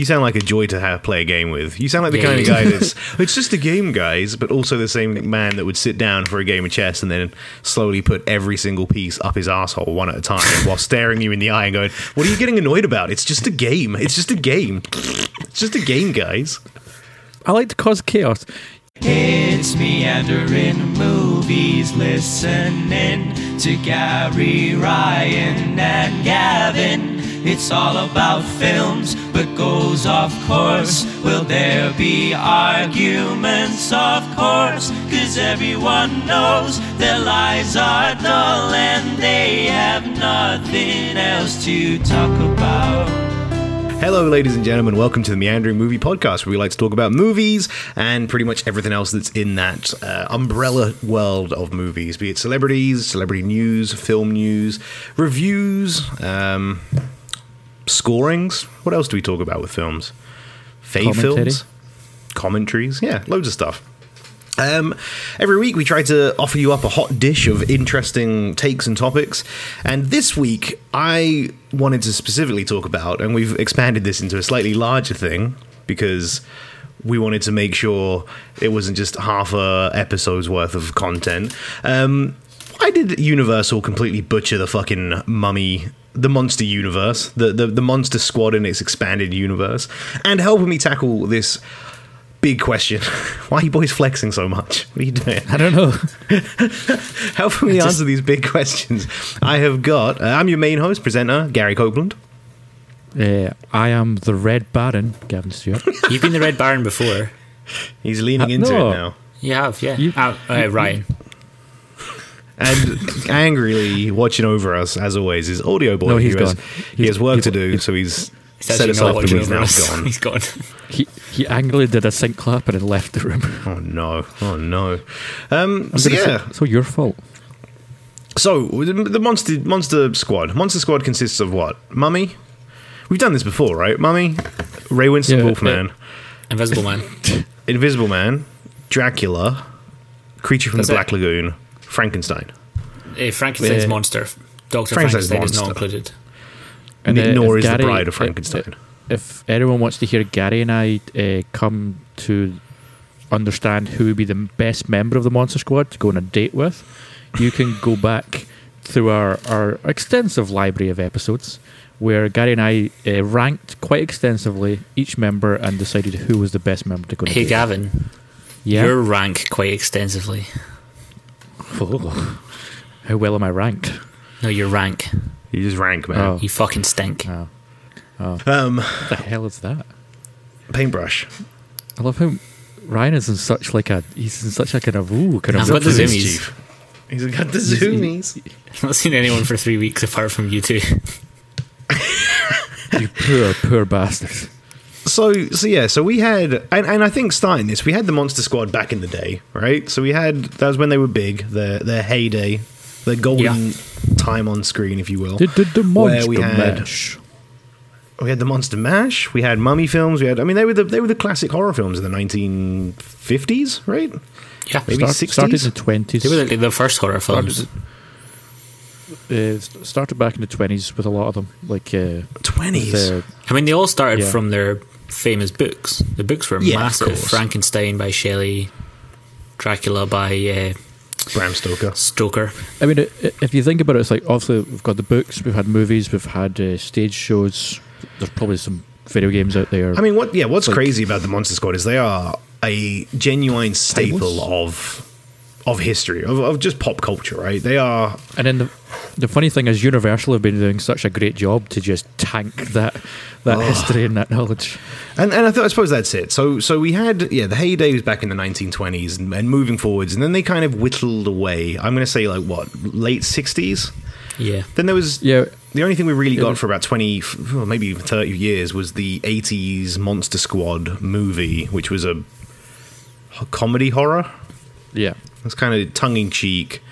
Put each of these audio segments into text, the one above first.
You sound like a joy to have play a game with. You sound like the kind of guy that's it's just a game, guys, but also the same man that would sit down for a game of chess and then slowly put every single piece up his asshole one at a time while staring you in the eye and going, "What are you getting annoyed about? It's just a game. It's just a game. It's just a game, guys." I like to cause chaos. It's meandering movies, listening to Gary, Ryan, and Gavin. It's all about films, but goes off course. Will there be arguments? Of course, cause everyone knows their lives are dull and they have nothing else to talk about. Hello, ladies and gentlemen. Welcome to the Meandering Movie Podcast, where we like to talk about movies and pretty much everything else that's in that uh, umbrella world of movies, be it celebrities, celebrity news, film news, reviews, um, scorings. What else do we talk about with films? Fave films, commentaries. Yeah, loads of stuff. Um, every week we try to offer you up a hot dish of interesting takes and topics. And this week I wanted to specifically talk about, and we've expanded this into a slightly larger thing because we wanted to make sure it wasn't just half a episode's worth of content. Um, why did Universal completely butcher the fucking mummy? The monster universe, the, the the monster squad in its expanded universe, and helping me tackle this big question. Why are you boys flexing so much? What are you doing? I don't know. Helping me answer these big questions. I have got, uh, I'm your main host, presenter, Gary Copeland. Uh, I am the Red Baron, Gavin Stewart. You've been the Red Baron before. He's leaning Uh, into no. it now. You have, yeah. You- uh, uh, Ryan. And angrily watching over us, as always, is Audio Boy. No, he's who has, gone. he has work he's- to do, so he's He's set us off, but watching he's now us. gone. He's gone. he he angrily did a sync clap and then left the room. Oh no! Oh no! Um, so gonna say- yeah, so your fault. so the the monster monster squad. Monster squad consists of what? Mummy. We've done this before, right? Mummy, Ray Winstone Yeah, Wolfman, Invisible Man. Invisible Man, Dracula, Creature from That's the it. Black Lagoon, Frankenstein. Uh, Frankenstein's Yeah. monster. Doctor Frankenstein's Frankenstein is not included. And, uh, nor if is Gary- the Bride of if- Frankenstein. If anyone wants to hear Gary and I uh, come to understand who would be the best member of the Monster Squad to go on a date with, you can go back through our, our extensive library of episodes where Gary and I uh, ranked quite extensively each member and decided who was the best member to go on a Hey, date. Gavin. Yeah. Your rank quite extensively. Oh. How well am I ranked? No, your rank. You just rank, man. Oh. You fucking stink. Oh. Um, What the hell is that? paintbrush. I love how Ryan is in such like a he's in such a kind of ooh kind of I've got the zoomies. chief. He's got the zoomies. I've not seen anyone for three weeks apart from you two. you poor poor bastard. So, so yeah, so we had, and, and I think starting this, we had the Monster Squad back in the day, right? So we had that was when they were big, their their heyday, their golden Yeah. time on screen, if you will. The, the, the Where we had- mash. We had the Monster Mash, we had Mummy films, we had, I mean, they were the they were the classic horror films of the 1950s, right? Yeah. Maybe Start, started 60s? in the twenties. They were like the first horror films. uh, started back in the twenties with a lot of them, like uh, 20s. the, I mean, they all started Yeah. from their famous books. The books were Yeah, massive. Frankenstein by Shelley, Dracula by uh, Bram Stoker. Stoker. I mean, i- i- if you think about it, it's like obviously we've got the books, we've had movies, we've had uh, stage shows. There's probably some video games out there. I mean, what? Yeah, what's Like- crazy about the Monster Squad is they are a genuine staple Timeless. of of history of, of just pop culture, right? They are And then the the funny thing is, Universal have been doing such a great job to just tank that that Oh. history and that knowledge. And, and I, thought, I suppose that's it. So so we had yeah the heyday was back in the 1920s and, and moving forwards, and then they kind of whittled away. I'm going to say like what late 60s. Yeah. Then there was Yeah, the only thing we really got but- for about 20, well, maybe even 30 years was the 80s Monster Squad movie, which was a comedy horror. yeah. It's kind of tongue in cheek,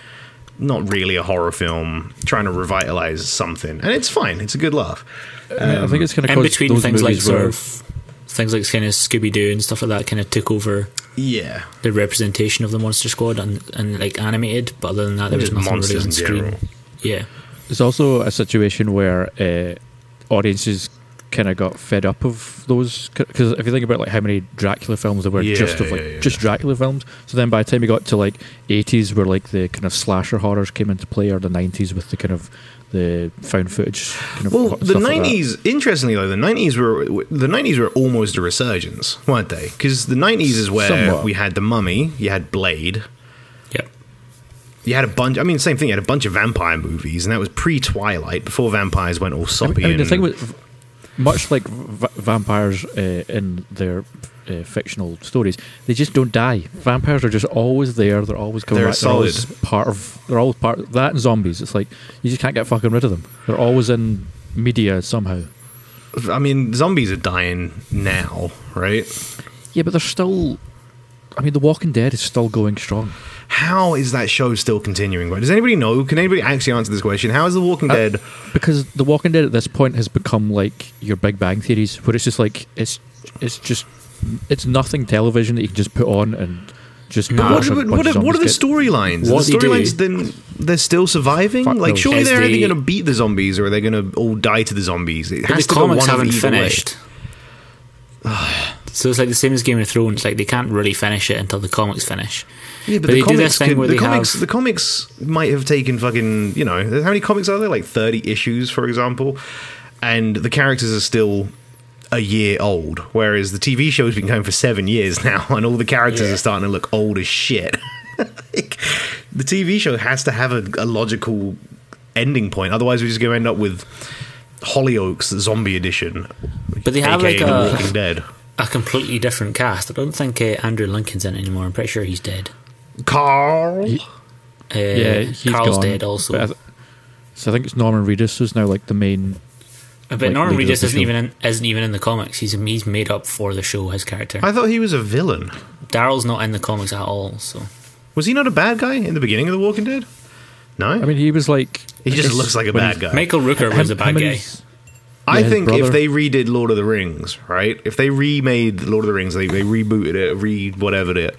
not really a horror film, trying to revitalize something, and it's fine. It's a good laugh. I think it's kind of In between those things like sort of things like kind of Scooby Doo and stuff like that kind of took over Yeah, the representation of the Monster Squad and, and like animated, but other than that, there was Just nothing really monsters on in screen. general. Yeah, it's also a situation where uh, audiences kind of got fed up of those because if you think about like how many Dracula films there were just of like yeah, yeah. just Dracula films, so then by the time you got to like 80s where like the kind of slasher horrors came into play, or the 90s with the kind of the found footage. Kind of Well, stuff the like nineties. interestingly, though, the nineties were the nineties were almost a resurgence, weren't they? Because the nineties is where Somewhat. we had the Mummy, you had Blade, Yep. you had a bunch. I mean, same thing. You had a bunch of vampire movies, and that was pre Twilight, before vampires went all soppy. I mean, the and- thing with much like v- vampires uh, in their uh, fictional stories, they just don't die. Vampires are just always there. They're always coming They're back. They're always part of. They're always part of that and zombies. It's like you just can't get fucking rid of them. They're always in media somehow. I mean, zombies are dying now, right? Yeah, but they're still. I mean, The Walking Dead is still going strong. How is that show still continuing? Right? Does anybody know? Can anybody actually answer this question? How is The Walking Uh, Dead? because The Walking Dead at this point has become like your Big Bang theories, where it's just like it's it's just it's nothing television that you can just put on and just No. What, watch what, what, are, what are the storylines? The storylines then they're still surviving. Fuck like surely they're either going to beat the zombies or are they going to all die to the zombies? It has the to comics one haven't finished. so it's like the same as Game of Thrones. Like they can't really finish it until the comics finish. Yeah, but, But the they do comics, this thing could- where the comics, have- the comics might have taken fucking, you know, how many comics are there? Like thirty issues, for example, and the characters are still a year old, whereas the TV show's been going for seven years now, and all the characters Yeah. are starting to look old as shit. like, the TV show has to have a, a logical ending point, otherwise we're just going to end up with Hollyoaks Zombie Edition, But they have aka like The a, Walking Dead. A completely different cast. I don't think uh, Andrew Lincoln's in it anymore. I'm pretty sure he's dead. Carl. Uh, Yeah, he's Carl's gone. dead also. I th- so I think it's Norman Reedus who's now like the main. But like, Norman Reedus isn't show. even in, isn't even in the comics. He's he's made up for the show. His character I thought he was a villain. Daryl's not in the comics at all. So Was he not a bad guy in the beginning of The Walking Dead? No, I mean, he was like. he just looks like a bad guy. Michael Rooker was a bad guy. his- I yeah, his think if they redid Lord of the Rings, right? If they remade Lord of the Rings, they, they rebooted it, re whatever it,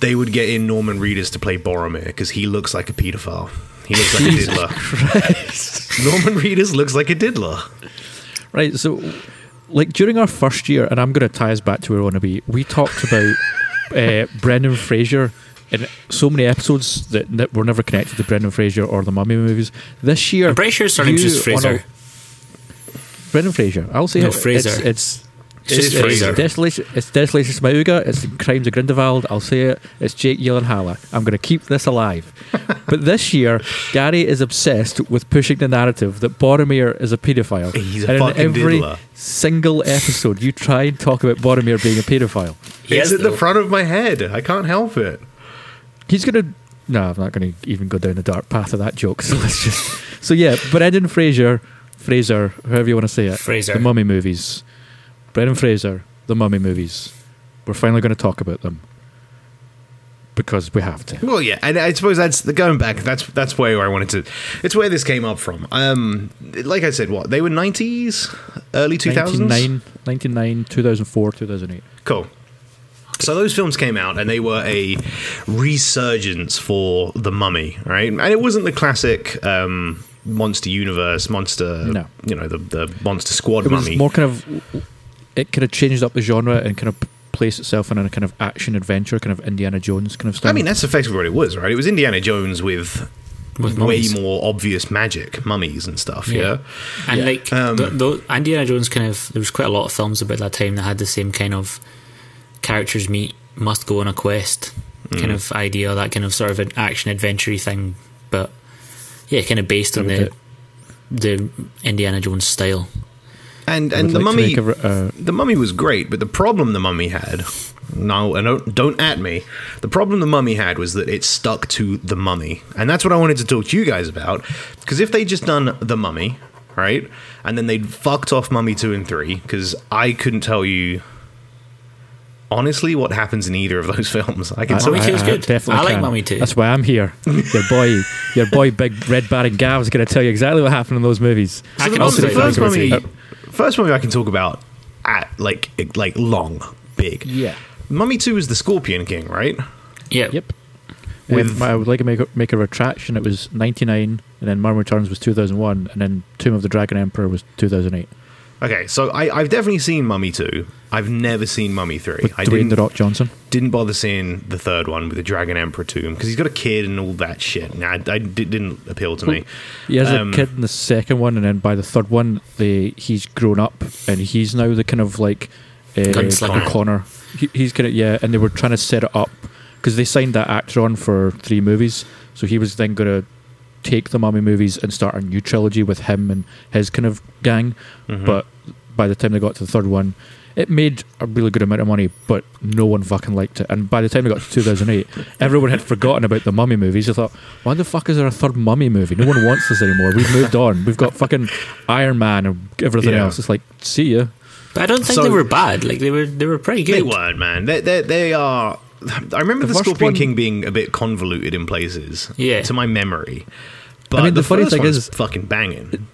they would get in Norman Reedus to play Boromir because he looks like a pedophile. He looks like a diddler. Norman Reedus looks like a diddler. Right, so like during our first year, and I'm going to tie us back to where we want to be. We talked about uh, Brendan Fraser in so many episodes that, that were never connected to Brendan Fraser or the Mummy movies. This year, I'm pretty sure his surname's you just on a- Fraser. Brendan Fraser. I'll say No, it. Fraser. It's it's, It is Fraser. It's Desolation, it's Desolation Smauga. It's Crimes of Grindelwald. I'll say it. It's Jake Gyllenhaal. I'm going to keep this alive. but this year, Gary is obsessed with pushing the narrative that Boromir is a paedophile. He's a and fucking in every diddler. single episode, you try and talk about Boromir being a paedophile. He it's is, at the front of my head. I can't help it. He's going to. No, I'm not going to even go down the dark path of that joke. So let's just. So yeah, Brendan Fraser, Fraser, however you want to say it, Fraser. the Mummy movies, Brendan Fraser, the Mummy movies. We're finally going to talk about them because we have to. Well, yeah, and I suppose that's the going back. That's that's where I wanted to. It's where this came up from. Um, like I said, what they were nineties, early two thousands. 99, 99, 2004, 2008. Cool. So those films came out, and they were a resurgence for the Mummy, right? And it wasn't the classic um, monster universe, monster, No. you know, the the monster squad It was Mummy. more kind of. It kind of changed up the genre and kind of placed itself in a kind of action adventure, kind of Indiana Jones kind of style. I mean, that's effectively what it was, right? It was Indiana Jones with, With way mummies. more obvious magic, mummies and stuff. Yeah. Yeah. And Yeah. like Um, the, the Indiana Jones kind of there was quite a lot of films about that time that had the same kind of characters meet must go on a quest Mm. kind of idea, that kind of sort of an action adventure thing, but yeah, kind of based on the Okay. the Indiana Jones style. And and the like mummy, a uh, the mummy was great, but the problem the mummy had. No, and don't, don't at me. The problem the mummy had was that it stuck to the mummy, and that's what I wanted to talk to you guys about. Because if they just done the mummy, right, and then they'd fucked off mummy two and three, because I couldn't tell you honestly what happens in either of those films. I can Mummy tell Two you. is good. definitely I like can. Mummy Two. That's why I'm here. Your boy, your boy, Big Red Baron Gav is going to tell you exactly what happened in those movies. I So the, can mum- also the first Mummy mummy, first mummy I can talk about at like like long, big. Yeah. Mummy two is the Scorpion King, right? Yeah. Yep. With- Um, I would like to make a, make a retraction. It was 99, and then Mummy Returns was 2001, and then Tomb of the Dragon Emperor was 2008. Okay, so I, I've definitely seen Mummy 2. I've never seen Mummy 3. With I Dwayne didn't, the Rock Johnson. didn't bother seeing the third one with the Dragon Emperor tomb because he's got a kid and all that shit. Nah, I, I- didn't appeal to me. He has Um, a kid in the second one, and then by the third one, they he's grown up, and he's now the kind of like uh, Gunslinger. O'Connor. He, he's kind of yeah, and they were trying to set it up because they signed that actor on for three movies, so he was then going to take the Mummy movies and start a new trilogy with him and his kind of gang. Mhm. But by the time they got to the third one, it made a really good amount of money, but no one fucking liked it. And by the time we got to 2008, everyone had forgotten about the Mummy movies. They thought, why the fuck is there a third Mummy movie? No one wants this anymore. We've moved on. We've got fucking Iron Man and everything Yeah. else. It's like, see ya. But I don't think So- they were bad. Like they were, they were pretty good. They weren't, man. They, they, they are. I remember The the, Scorpion one- King being a bit convoluted in places. Yeah. To my memory. But I mean, the the, funny thing is- fucking banging.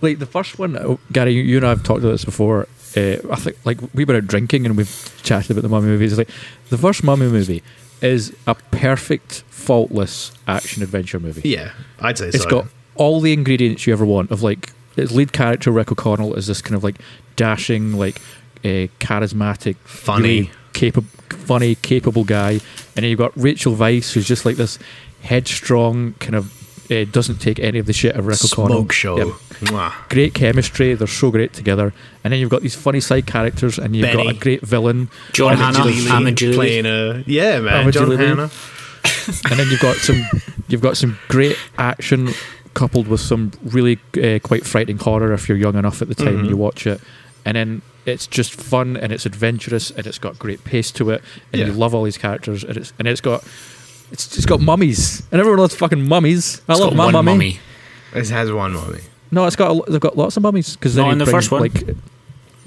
Like the first one, Gary, you, you and I have talked about this before. Uh, I think like we were out drinking and we've chatted about the Mummy movies. It's like the first Mummy movie is a perfect, faultless action adventure movie. Yeah, I'd say It's so. got all the ingredients you ever want of like its lead character Rick O'Connell is this kind of like dashing, like uh, charismatic, Funny. really capable, funny, capable guy, and then you've got Rachel Weisz who's just like this headstrong kind of uh, doesn't take any of the shit of Rick O'Connell. Smoke show. Yep. Great chemistry, they're so great together, and then you've got these funny side characters, and you've got a great villain, John Hannah, Jalili playing a yeah, man. Ahmed John Hannah. and then you've got some you've got some great action coupled with some really uh, quite frightening horror if you're young enough at the time Mhm. you watch it and then it's just fun and it's adventurous and it's got great pace to it and Yeah. you love all these characters and it's and it's got it's just got mummies and everyone loves fucking mummies I It's love got my one mummy. mummy. It has one mummy. no it's got a, they've got lots of mummies because Not in the first one? like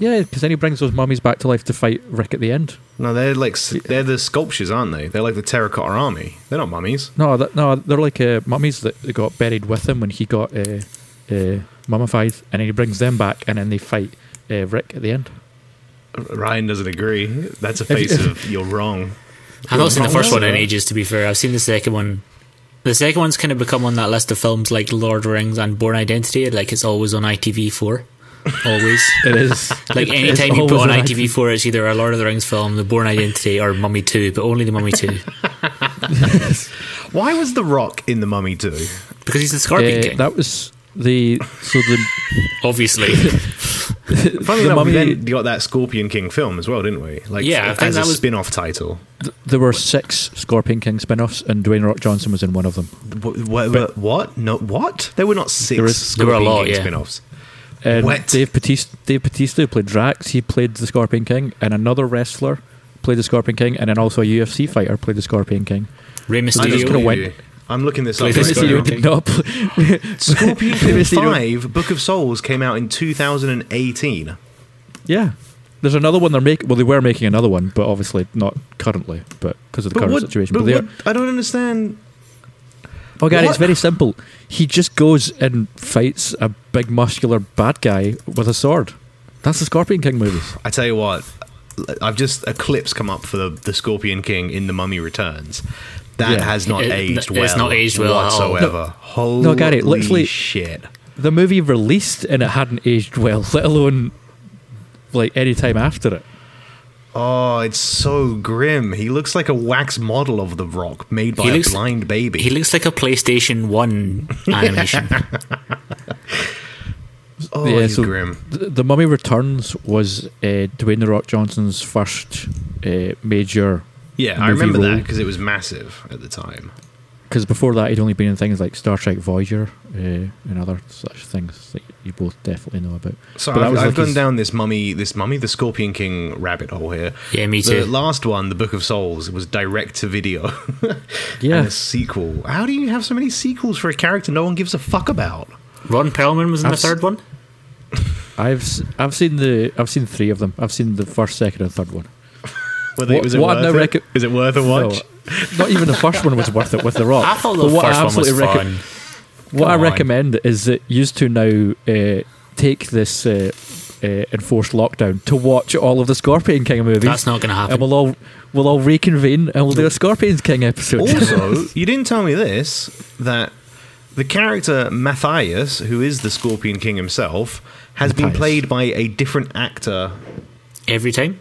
yeah because then he brings those mummies back to life to fight Rick at the end No, they're like they're the sculptures, aren't they? They're like the terracotta army. They're not mummies. No, that, no, they're like uh, mummies that that got buried with him when he got uh, uh, mummified, and then he brings them back, and then they fight uh, Rick at the end. Ryan doesn't agree. That's a face of you're wrong. I've not seen the first one in ages. To be fair, I've seen the second one. The second one's kind of become on that list of films like Lord of the Rings and Bourne Identity. Like it's always on ITV4. Always. It is Like It's anytime you put always on ITV4, it's either a Lord of the Rings film, The Bourne Identity, or Mummy 2, but only the Mummy 2. Why was The Rock in the Mummy Two? Because he's the Scorpion Uh, King. that was the so the obviously. Funny The enough, Mummy- we then got that Scorpion King film as well, didn't we? Like, Yeah, I as a that was- spin-off title. there were six Scorpion King spin-offs, and Dwayne Rock Johnson was in one of them. What? What? what? No, what? There were not six There was- there were a Scorpion lot, King yeah. spin-offs. And What? Dave Batista, Dave Batista played Drax. He played the Scorpion King, and another wrestler played the Scorpion King, and then also a UFC fighter played the Scorpion King. Rey I just kinda Mysterio. went- I'm looking this up. Right did not. Scorpion King 5 Book of Souls came out in 2018. Yeah. There's another one they're making. Well, they were making another one, but obviously not currently, but because of the current what, situation. but But, what. I don't understand. Oh, Gary, it's very simple. He just goes and fights a big muscular bad guy with a sword. That's the Scorpion King movies. I tell you what, I've just a clips come up for the, the Scorpion King in The Mummy Returns. That Yeah. has not It- aged it's well. not aged well whatsoever. Holy No, Gary, literally- shit. The movie released and it hadn't aged well, let alone like any time after it. Oh, it's so grim. He looks like a wax model of The Rock made by He a looks- blind baby. He looks like a PlayStation 1 animation. oh, Yeah, he's so- grim. The, the Mummy Returns was uh, Dwayne the Rock Johnson's first uh, major. Yeah, I movie remember that because it was massive at the time. Because before that, he'd only been in things like Star Trek Voyager uh, and other such things that you both definitely know about. So But I've, I've like gone his- down this mummy, this mummy, the Scorpion King rabbit hole here. Yeah, me too. The last one, the Book of Souls, was direct to video. Yeah. and a sequel. How do you have so many sequels for a character no one gives a fuck about? Ron Perlman was in I've the s- third one. I've s- I've seen the I've seen three of them. I've seen the first, second, and third one. Whether What- was it what I'd worth now it? recom- Is it worth a watch? No, not even the first one was worth it with the Rock. I thought the But what I first one was absolutely reco- fun. What I on. recommend is that you two now uh, take this uh, uh, enforced lockdown to watch all of the Scorpion King movies. That's not going to and happen. we'll all we'll all reconvene and we'll do a Scorpion King episode. also, you didn't tell me this that The character Mathayus, who is the Scorpion King himself, has been played by a different actor Every time.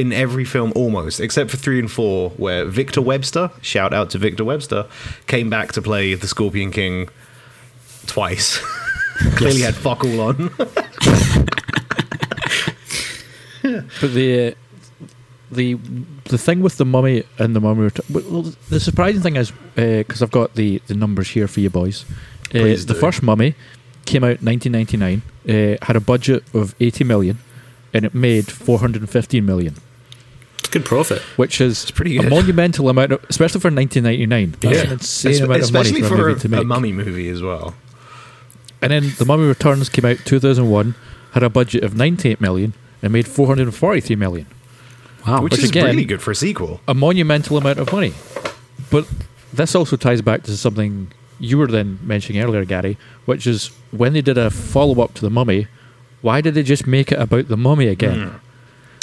In every film almost, except for three and four, where Victor Webster, shout out to Victor Webster, came back to play the Scorpion King twice. Clearly had fuck all on. But the uh, the the thing with the mummy and the mummy well, the surprising thing is because I've got the the numbers here for you boys. Uh, the do. first mummy came out in 1999, uh, had a budget of 80 million, and it made 415 million, It's good profit. which is pretty a monumental amount, of, especially for 1999. That's an insane Es- amount of money especially for, for a a, a mummy movie as well. And then The Mummy Returns came out 2001, had a budget of 98 million, and made 443 million. Wow. Which, which is again- really good for a sequel. a monumental amount of money. But this also ties back to something you were then mentioning earlier, Gary, which is when they did a follow up to the Mummy. Why did they just make it about the Mummy again? Hmm.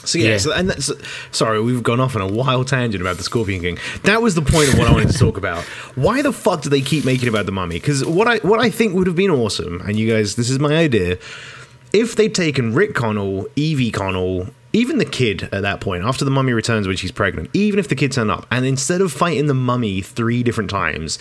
So yeah, Yeah. So, and that's sorry, we've gone off on a wild tangent about the Scorpion King. That was the point of what I wanted to talk about. Why the fuck do they keep making about the mummy? Because what I what I think would have been awesome, and you guys, this is my idea. If they'd taken Rick Connell, Evie Connell, even the kid at that point, after the mummy returns when she's pregnant, even if the kid turned up, and instead of fighting the mummy three different times,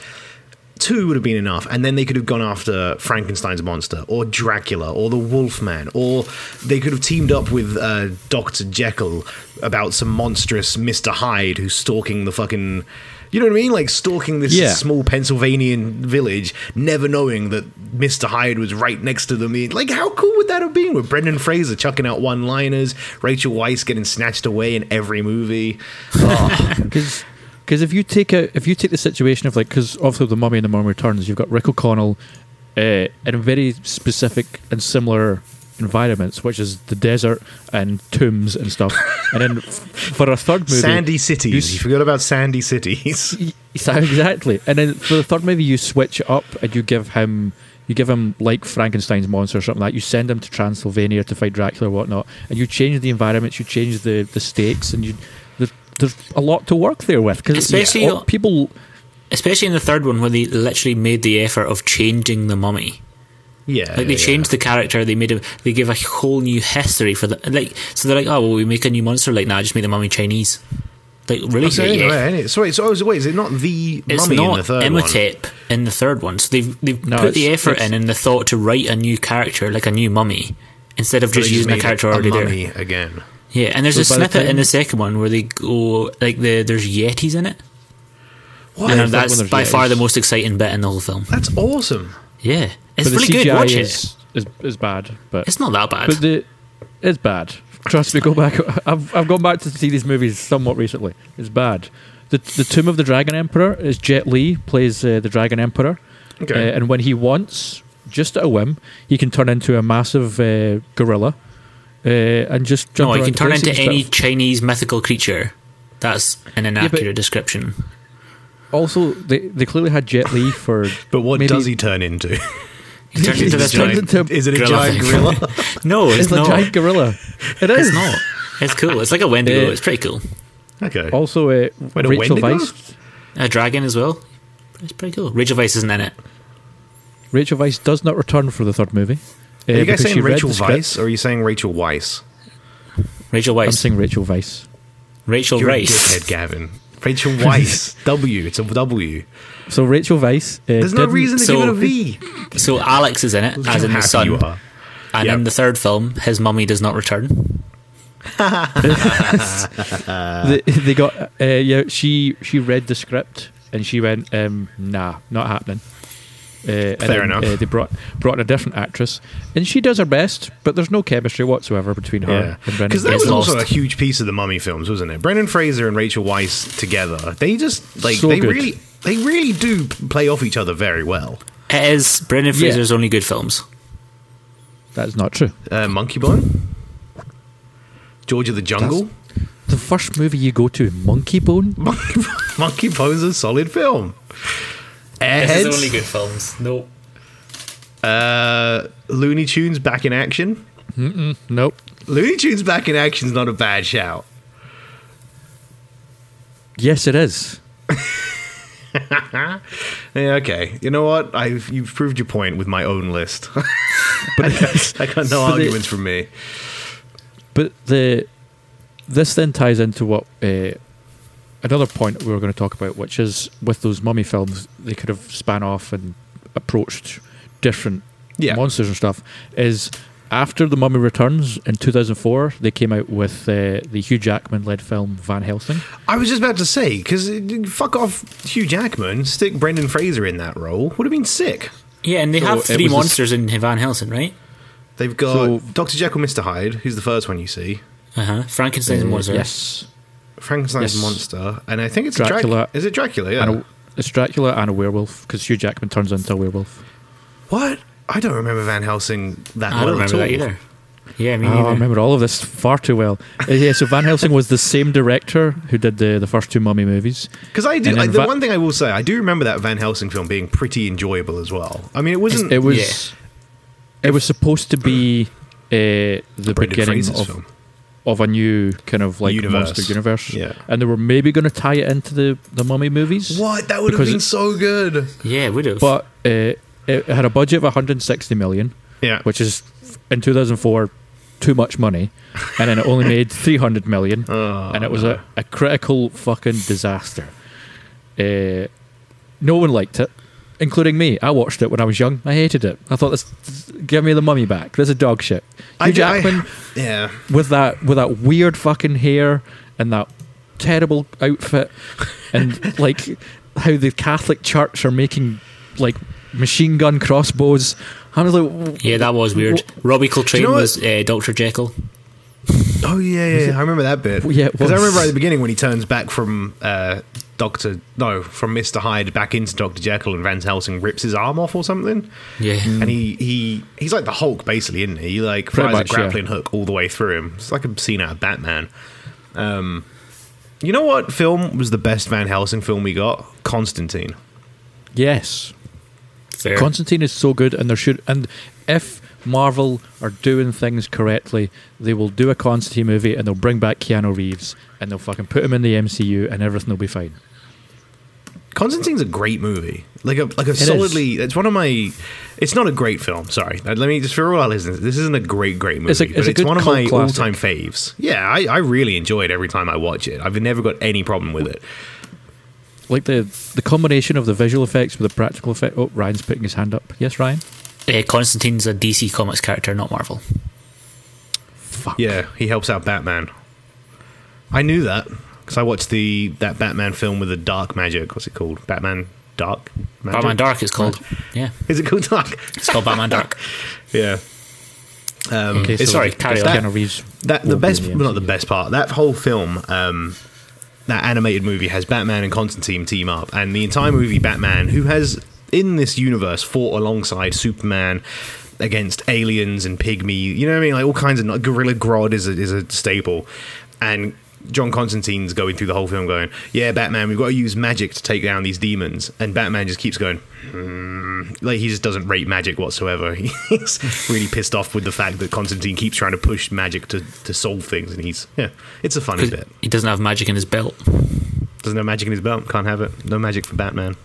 two would have been enough, and then they could have gone after Frankenstein's monster, or Dracula, or the Wolfman, or they could have teamed up with uh, Doctor Jekyll about some monstrous Mister Hyde who's stalking the fucking. You know what I mean? Like stalking this Yeah. small Pennsylvanian village, never knowing that Mr. Hyde was right next to them. Like, how cool would that have been? With Brendan Fraser chucking out one liners, Rachel Weisz getting snatched away in every movie. Oh, Because if you take a if you take the situation of like because obviously the Mummy and the Mummy Returns, you've got Rick O'Connell uh, in very specific and similar environments, which is the desert and tombs and stuff. and then f- for a third movie, Sandy you Cities. s- You forgot about Sandy Cities. So- exactly. And then for the third movie, you switch up and you give him, you give him like Frankenstein's monster or something like that. You send him to Transylvania to fight Dracula or whatnot, and you change the environments, you change the the stakes, and you there's, a lot to work there with because Especially- people. Especially in the third one, where they literally made the effort of changing the mummy. Yeah, Like they yeah, changed the character, they made him, they give a whole new history for the like. So they're like, oh well, we make a new monster. Like, now, nah, just make the mummy Chinese. Like, really? So, Yeah. anyway, so wait, so, wait, is it not the It's mummy in the not third one? Imhotep in the third one. So they've they've No, put the effort in and the thought to write a new character, like a new mummy, instead of So just using a character a already there. again. Yeah, and there's So a by the snippet in the second one where they go like the there's yetis in it, What? and that's one there's by far the most exciting bit in the whole film. That's awesome. Yeah, it's but really the good. CGI Watch is, it. is is bad, but It's not that bad. but the it's bad. Trust me, go back. I've I've gone back to see these movies somewhat recently. It's bad. The the Tomb of the Dragon Emperor is Jet Li plays uh, the Dragon Emperor, Okay. uh, and when he wants, just at a whim, he can turn into a massive uh, gorilla, uh, and just jump. no, you can turn into any stuff. Chinese mythical creature. That's an inaccurate but- description. Also, they they clearly had Jet Li for. but what maybe- does he turn into? He turns into just this giant. into- is it a gorilla giant gorilla? No, it's, It's a giant gorilla. It is It's not. It's cool. It's like a Wendigo. Uh, it's pretty cool. okay. Also, uh, Wait, a Rachel Wendigo? Weisz. A dragon as well. It's pretty cool. Rachel Weisz isn't in it. Rachel Weisz does not return for the third movie. Uh, are you guys saying Rachel the script. Weisz or are you saying Rachel Weisz? Rachel Weiss. I'm saying Rachel Weisz. Rachel You're Rice. dickhead, Gavin. Rachel Weisz. w. It's a W. So Rachel Weisz. Uh, There's no reason to so- give it a V. So Alex is in it, as in the son. you are. And Yep. in the third film, his mummy does not return. they, they got uh, yeah. She she read the script and she went, um, "Nah, not happening." Uh, Fair then, enough. Uh, they brought brought in a different actress, and she does her best, but there's no chemistry whatsoever between her Yeah, and Brendan. because that It's was also a huge piece of the Mummy films, wasn't it? Brendan Fraser and Rachel Weisz together, they just like So they good. really, they really do play off each other very well. It is Brendan Yeah. Fraser's only good films. That's not true. Uh, Monkey Bone, George of the Jungle, The first movie you go to, Monkey Bone. Monkey, Monkey Bone's a solid film. Airheads, good films. No. uh, Looney Tunes back in action. Nope. Looney Tunes back in action is not a bad shout. Yes, it is. Yeah, okay. You know what? I've you've proved your point with my own list. but I got, I no but the- arguments from me. But the this then ties into what uh, another point we were going to talk about, which is with those mummy films, they could have span off and approached different Yeah. monsters and stuff. Is after the Mummy Returns in 2004, they came out with uh, the Hugh Jackman led film Van Helsing. I was just about to say because fuck off Hugh Jackman, stick Brendan Fraser in that role would have been sick. Yeah, and they So have three was this- monsters in Van Helsing, right? They've got So- Doctor Jekyll, Mister Hyde, who's the first one you see. Uh huh. Frankenstein's Uh, monster. Yes. Frankenstein's Yes. monster, and I think it's Dracula. Dracula. Is it Dracula? Yeah. And a, it's Dracula and a werewolf because Hugh Jackman turns into a werewolf. what? I don't remember Van Helsing that I well don't at remember all. that either. Yeah, me Oh, I remember all of this far too well. Uh, yeah, so Van Helsing was the same director who did the, the first two Mummy movies. Because I do. I, the Va- one thing I will say, I do remember that Van Helsing film being pretty enjoyable as well. I mean, it wasn't It was Yeah. it was supposed to be uh, the Brendan beginning Fraser's of, film. Of a new kind of like Universe. monster universe. Yeah. And they were maybe going to tie it into the, the Mummy movies. What? That would have been it- so good. Yeah, would have. But uh, it had a budget of 160 million, Yeah. which is in 2004 too much money, and then it only made 300 million, Oh, and it was a, a critical fucking disaster. Uh, no one liked it, including me. I watched it when I was young. I hated it. I thought this, give me the mummy back. This is dog shit. Hugh I- I- Jackman yeah. with that with that weird fucking hair and that terrible outfit, and like how the Catholic Church are making like machine gun crossbows. I was like, yeah, that was weird. Robbie Coltrane know was uh, Doctor Jekyll. Oh yeah, yeah, yeah. I remember that bit. Yeah, because I remember at the beginning when he turns back from uh, Doctor no from Mister Hyde back into Doctor Jekyll and Van Helsing rips his arm off or something. Yeah. And he, he he's like the Hulk basically, isn't he? He like Pretty flies much, a yeah. grappling hook all the way through him. It's like a scene out of Batman. Um, you know what film was the best Van Helsing film we got? Constantine. yes, Fair. Constantine is so good, and there should and if Marvel are doing things correctly, they will do a Constantine movie and they'll bring back Keanu Reeves and they'll fucking put him in the MCU and everything will be fine. Constantine's a great movie. Like a like a is. solidly. It's one of my. It's not a great film. Sorry, let me just for all our listeners. This isn't a great great movie. It's a- but it's a good one of my all time faves. Yeah, I, I really enjoy it every time I watch it. I've never got any problem with it. Like the the combination of the visual effects with the practical effect. Oh, Ryan's putting his hand up. Yes, Ryan. Uh, Constantine's a DC Comics character, not Marvel. Fuck. Yeah, he helps out Batman. I knew that because I watched the that Batman film with the dark magic. What's it called? Batman Dark. Magic? Batman Dark is called. Yeah, Is it called Dark? it's called Batman Dark. yeah. Um, Okay, so sorry, carry on. Keanu Reeves. That the best, well, not the best part. That whole film, um, that animated movie has Batman and Constantine team up, and the entire movie, Batman, who has in this universe fought alongside Superman against aliens and pygmy, you know what I mean? Like all kinds of Gorilla Grodd is a, is a staple, and John Constantine's going through the whole film, going, "Yeah, Batman, we've got to use magic to take down these demons," and Batman just keeps going, "Hmm." like he just doesn't rate magic whatsoever. He's really pissed off with the fact that Constantine keeps trying to push magic to, to solve things, and he's yeah, it's a funny bit. he doesn't have magic in his belt. Doesn't have magic in his belt, can't have it. No magic for Batman.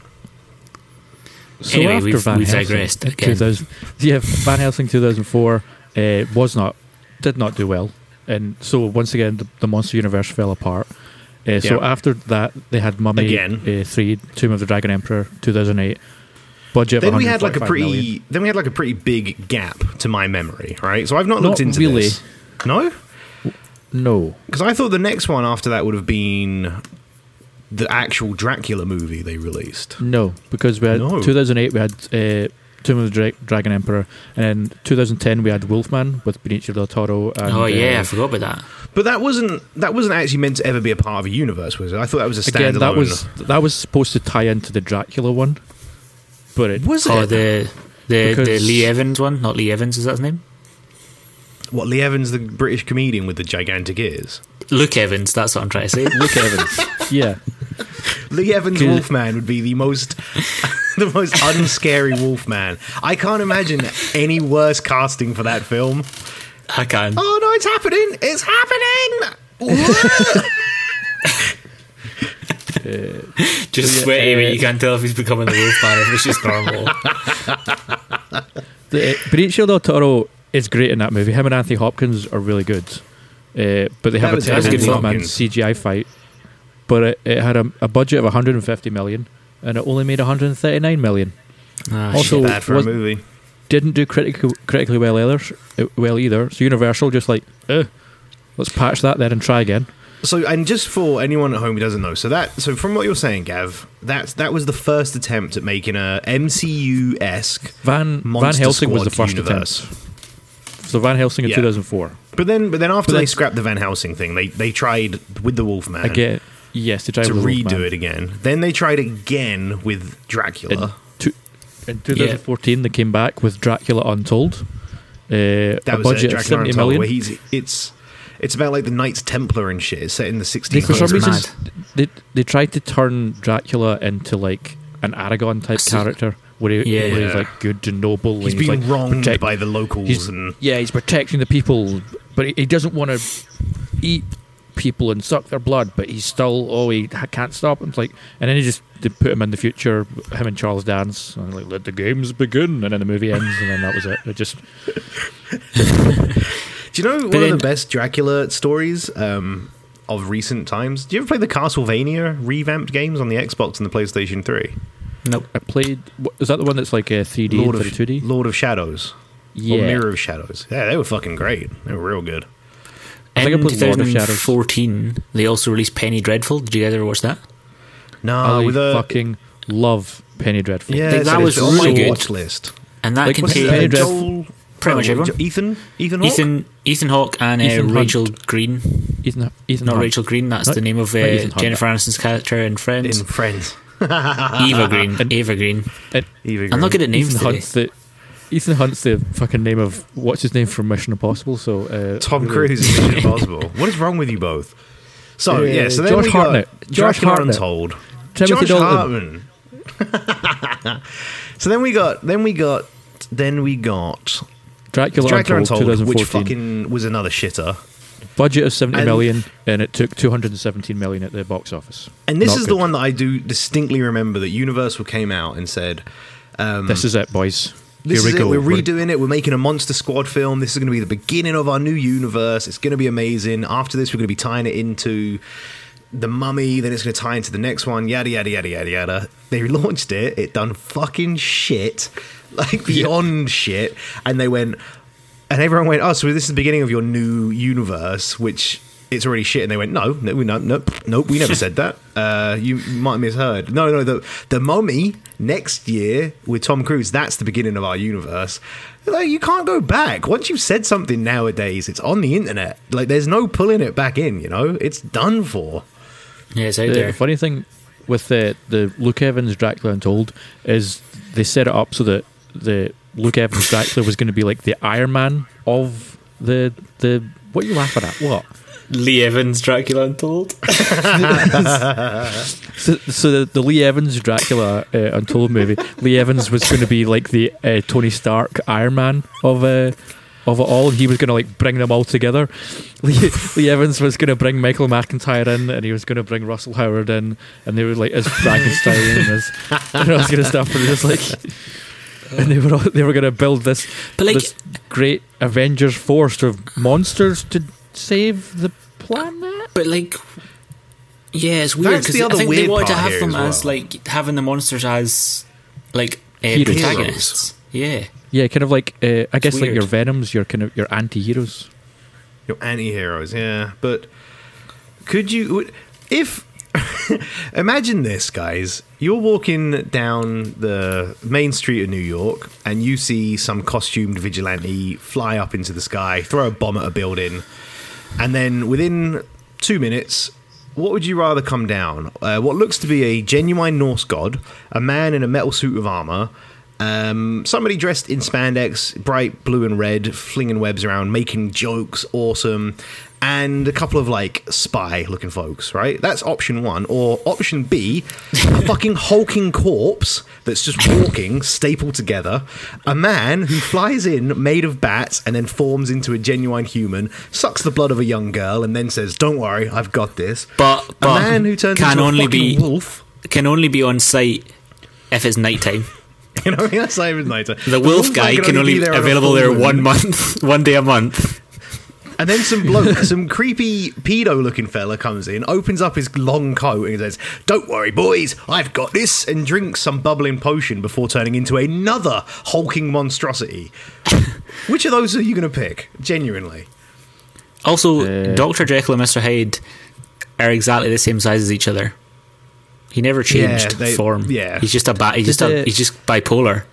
So Anyway, after we've- Van we've Helsing, digressed again. yeah, Van Helsing 2004 uh, was not, did not do well, and so once again the, the monster universe fell apart. Uh, so Yep. after that, they had Mummy Again. uh, three, Tomb of the Dragon Emperor, 2008. Budget. of Then we had like a pretty million. then we had like a pretty big gap to my memory, right? So I've not Not looked into really. this. No? no. Because I thought the next one after that would have been the actual Dracula movie they released. No, because we had No. 2008 we had uh, Tomb of the Dra- Dragon Emperor, and then 2010 we had Wolfman with Benicio del Toro. And, oh yeah, I uh, forgot about that. But that wasn't that wasn't actually meant to ever be a part of a universe, was it? I thought that was a standalone. again that was that was supposed to tie into the Dracula one, but it was Oh, it? the the, the Lee Evans one, not Lee Evans. Is that his name? what Lee Evans, the British comedian with the gigantic ears. Luke Evans. That's what I'm trying to say. Luke Evans. Yeah, Lee Evans Wolfman would be the most the most unscary Wolfman. I can't imagine any worse casting for that film. I can. Oh no, it's happening! It's happening! Just Yeah, sweaty, but you can't tell if he's becoming the Wolfman if it's just normal. The, Benicio del Toro is great in that movie. Him and Anthony Hopkins are really good. Uh, but they have That a was terrible Anthony Wolfman CGI fight. But it, it had a, a budget of 150 million, and it only made 139 million. Ah, Also-. Bad for was- a movie. Didn't do critical, critically well either. uh, Well either. So Universal just like, eh, let's patch that then and try again. So, and just for anyone at home who doesn't know, so that so from what you're saying, Gav, that's that was the first attempt at making a MCU esque Van Van Monster Helsing was the Squad first universe. attempt. So Van Helsing in Yeah. 2004. But then, but then after But they then- scrapped the Van Helsing thing, they they tried with the Wolfman Again, yes, they tried to redo Wolfman. it again. Then they tried again with Dracula. In, two, in 2014, they came back with Dracula Untold. Uh, that a was budget it, of Dracula 70 Untold, million. where he's it's it's about like the Knights Templar and shit. It's set in the They, 1600s. for some reason, they, they tried to turn Dracula into like an Aragorn type character, where, he, Yeah. where he's like good and noble. he's and being like wronged protect- by the locals he's- and yeah, he's protecting the people, but he, he doesn't want to eat people and suck their blood. But he's still oh he ha- can't stop him. It's like, and then he just they put him in the future, him and Charles Dance, and like let the games begin, and then the movie ends, and then that was it. It just Do you know one But of the best Dracula stories um, of recent times? Do you ever play the Castlevania revamped games on the Xbox and the PlayStation 3? Nope. I played. what- Is that the one that's like a 3D Lord of, instead of 2D? Lord of Shadows. Or Yeah, Mirror of Shadows. Yeah, they were fucking great. They were real good. I think I In played Lord of Shadows. 2014, they also released Penny Dreadful. Did you guys ever watch that? No, I with a fucking love Penny Dreadful. yeah, Like, that was on my really good. watch list. And that Like, what's his contained Penny Dreadful? Joel, Oh, pretty much no, everyone. Jo- Ethan, Ethan, Hawke? Ethan Ethan Hawke and uh, Ethan Hunt. Rachel Green. Ethan, Ethan Not Hunt. Rachel Green. That's Not- the name of uh, Ethan Hunt. Jennifer Aniston's character in Friends. in Friends. Eva Green. Eva Green. And Eva I'm not Green. good at names Ethan today. Hunt's the Ethan Hunt's the fucking name of what's his name from Mission Impossible. So uh, Tom Cruise in Mission Impossible. What is wrong with you both? So Uh, yeah, so then Josh we Hartnett. got Josh Hartnett. Untold. Timothy Josh Dalton. Hartman. so then we got, then we got, then we got Dracula, Dracula Untold, Untold, which fucking was another shitter. Budget of seventy And- million, and it took 217 million at the box office. And this Not is the one that I do distinctly remember that Universal came out and said, um, This is it, boys. This Here is we it. go. We're We're- redoing it. We're making a Monster Squad film. This is going to be the beginning of our new universe. It's going to be amazing. After this, we're going to be tying it into the Mummy. Then it's going to tie into the next one. Yada yada yada yada yada. They launched it. It done fucking shit, like beyond shit. And they went, and everyone went, "Oh, so this is the beginning of your new universe," which. It's already shit, and they went, no, no, we no, nope, nope, we never said that. Uh, you might have misheard. No, no, the the Mummy next year with Tom Cruise. That's the beginning of our universe. Like, you can't go back. Once you've said something nowadays, it's on the internet. Like there's no pulling it back in. You know, it's done for. Yeah, it's out The there. funny thing with the the Luke Evans Dracula Untold is they set it up so that the Luke Evans Dracula was going to be like the Iron Man of the the. What are you laughing at? What? Lee Evans, Dracula Untold. So, so the, the Lee Evans Dracula uh, Untold movie, Lee Evans was going to be like the uh, Tony Stark Iron Man of uh, of it all, and he was going to like bring them all together. Lee, Lee Evans was going to bring Michael McIntyre in, and he was going to bring Russell Howard in, and they were like as Frankenstein and as and all this kind of stuff, and it was like. And they were all, they were going to build this like- this great Avengers force of monsters to save the planet. But like, yeah, it's weird That's because I think they wanted to have them as as like having the monsters as like uh, Heroes. protagonists. Yeah, Yeah, kind of like uh, I guess like your Venoms, your kind of your anti-heroes. Your anti-heroes, yeah. But could you if imagine this, guys? You're walking down the main street of New York and you see some costumed vigilante fly up into the sky, throw a bomb at a building, and then within 2 minutes what would you rather come down? Uh, what looks to be a genuine Norse god, a man in a metal suit of armor, um, somebody dressed in spandex, bright blue and red, flinging webs around, making jokes, awesome, and a couple of like spy looking folks, right? That's option one. Or option B, a fucking hulking corpse that's just walking, stapled together, a man who flies in made of bats and then forms into a genuine human, sucks the blood of a young girl, and then says, Don't worry, I've got this. but A man who turns can into a only fucking be wolf. can only be on site if it's nighttime. You know, I mean, that's not even nighter. The wolf guy can only be be available there one month, one day a month. And then some bloke, some creepy pedo looking fella comes in, opens up his long coat and says, Don't worry, boys, I've got this, and drinks some bubbling potion before turning into another hulking monstrosity. Which of those are you going to pick? Genuinely. Also, Uh, Doctor Jekyll and Mister Hyde are exactly the same size as each other. He never changed they- form. yeah. he's just a ba- he's just a, he's just bipolar.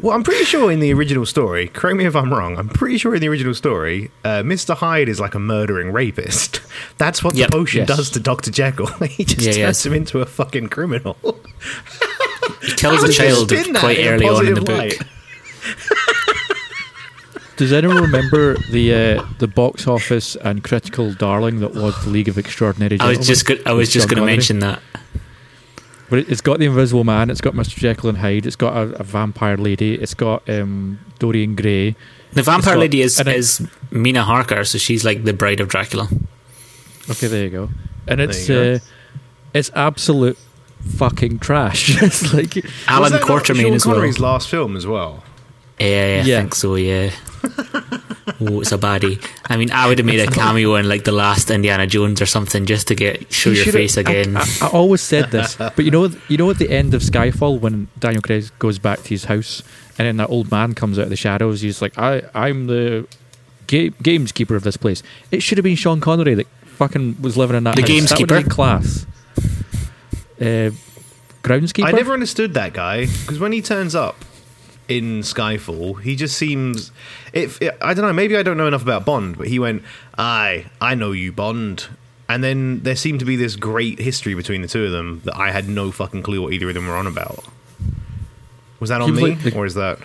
Well, I'm pretty sure in the original story, correct me if I'm wrong, I'm pretty sure in the original story, uh, Mr. Hyde is like a murdering rapist. That's what Yep. the potion Yes. does to Dr. Jekyll. he just Yeah, turns yes. him into a fucking criminal. He kills How a child quite early on in the positive book. light? Does anyone remember the uh, the box office and critical darling that was the League of Extraordinary Gentlemen? I Gentlemen? was just go- I was just going to mention that. But it- it's got the Invisible Man, it's got Mr. Jekyll and Hyde, it's got a, a vampire lady, it's got um, Dorian Gray. The vampire got- lady is it- is Mina Harker, so she's like the bride of Dracula. Okay, there you go. And it's There you uh, it's absolute fucking trash. it's like Alan that Quartermain Sean as well. Connery's last film as well. Yeah, I Yeah. think so. Yeah. Oh, it's a baddie. I mean, I would have made a cameo in like the last Indiana Jones or something just to get show You your should've- face again. I, I, I always said this, but you know, you know, at the end of Skyfall, when Daniel Craig goes back to his house, and then that old man comes out of the shadows, he's like, "I, I'm the ga- gameskeeper of this place." It should have been Sean Connery that fucking was living in that The house. That would gameskeeper? been class. Uh, groundskeeper. I never understood that guy because when he turns up in Skyfall, he just seems. If I don't know, maybe I don't know enough about Bond, but he went, "I, I know you, Bond," and then there seemed to be this great history between the two of them that I had no fucking clue what either of them were on about. Was that on He was me, like the- or is that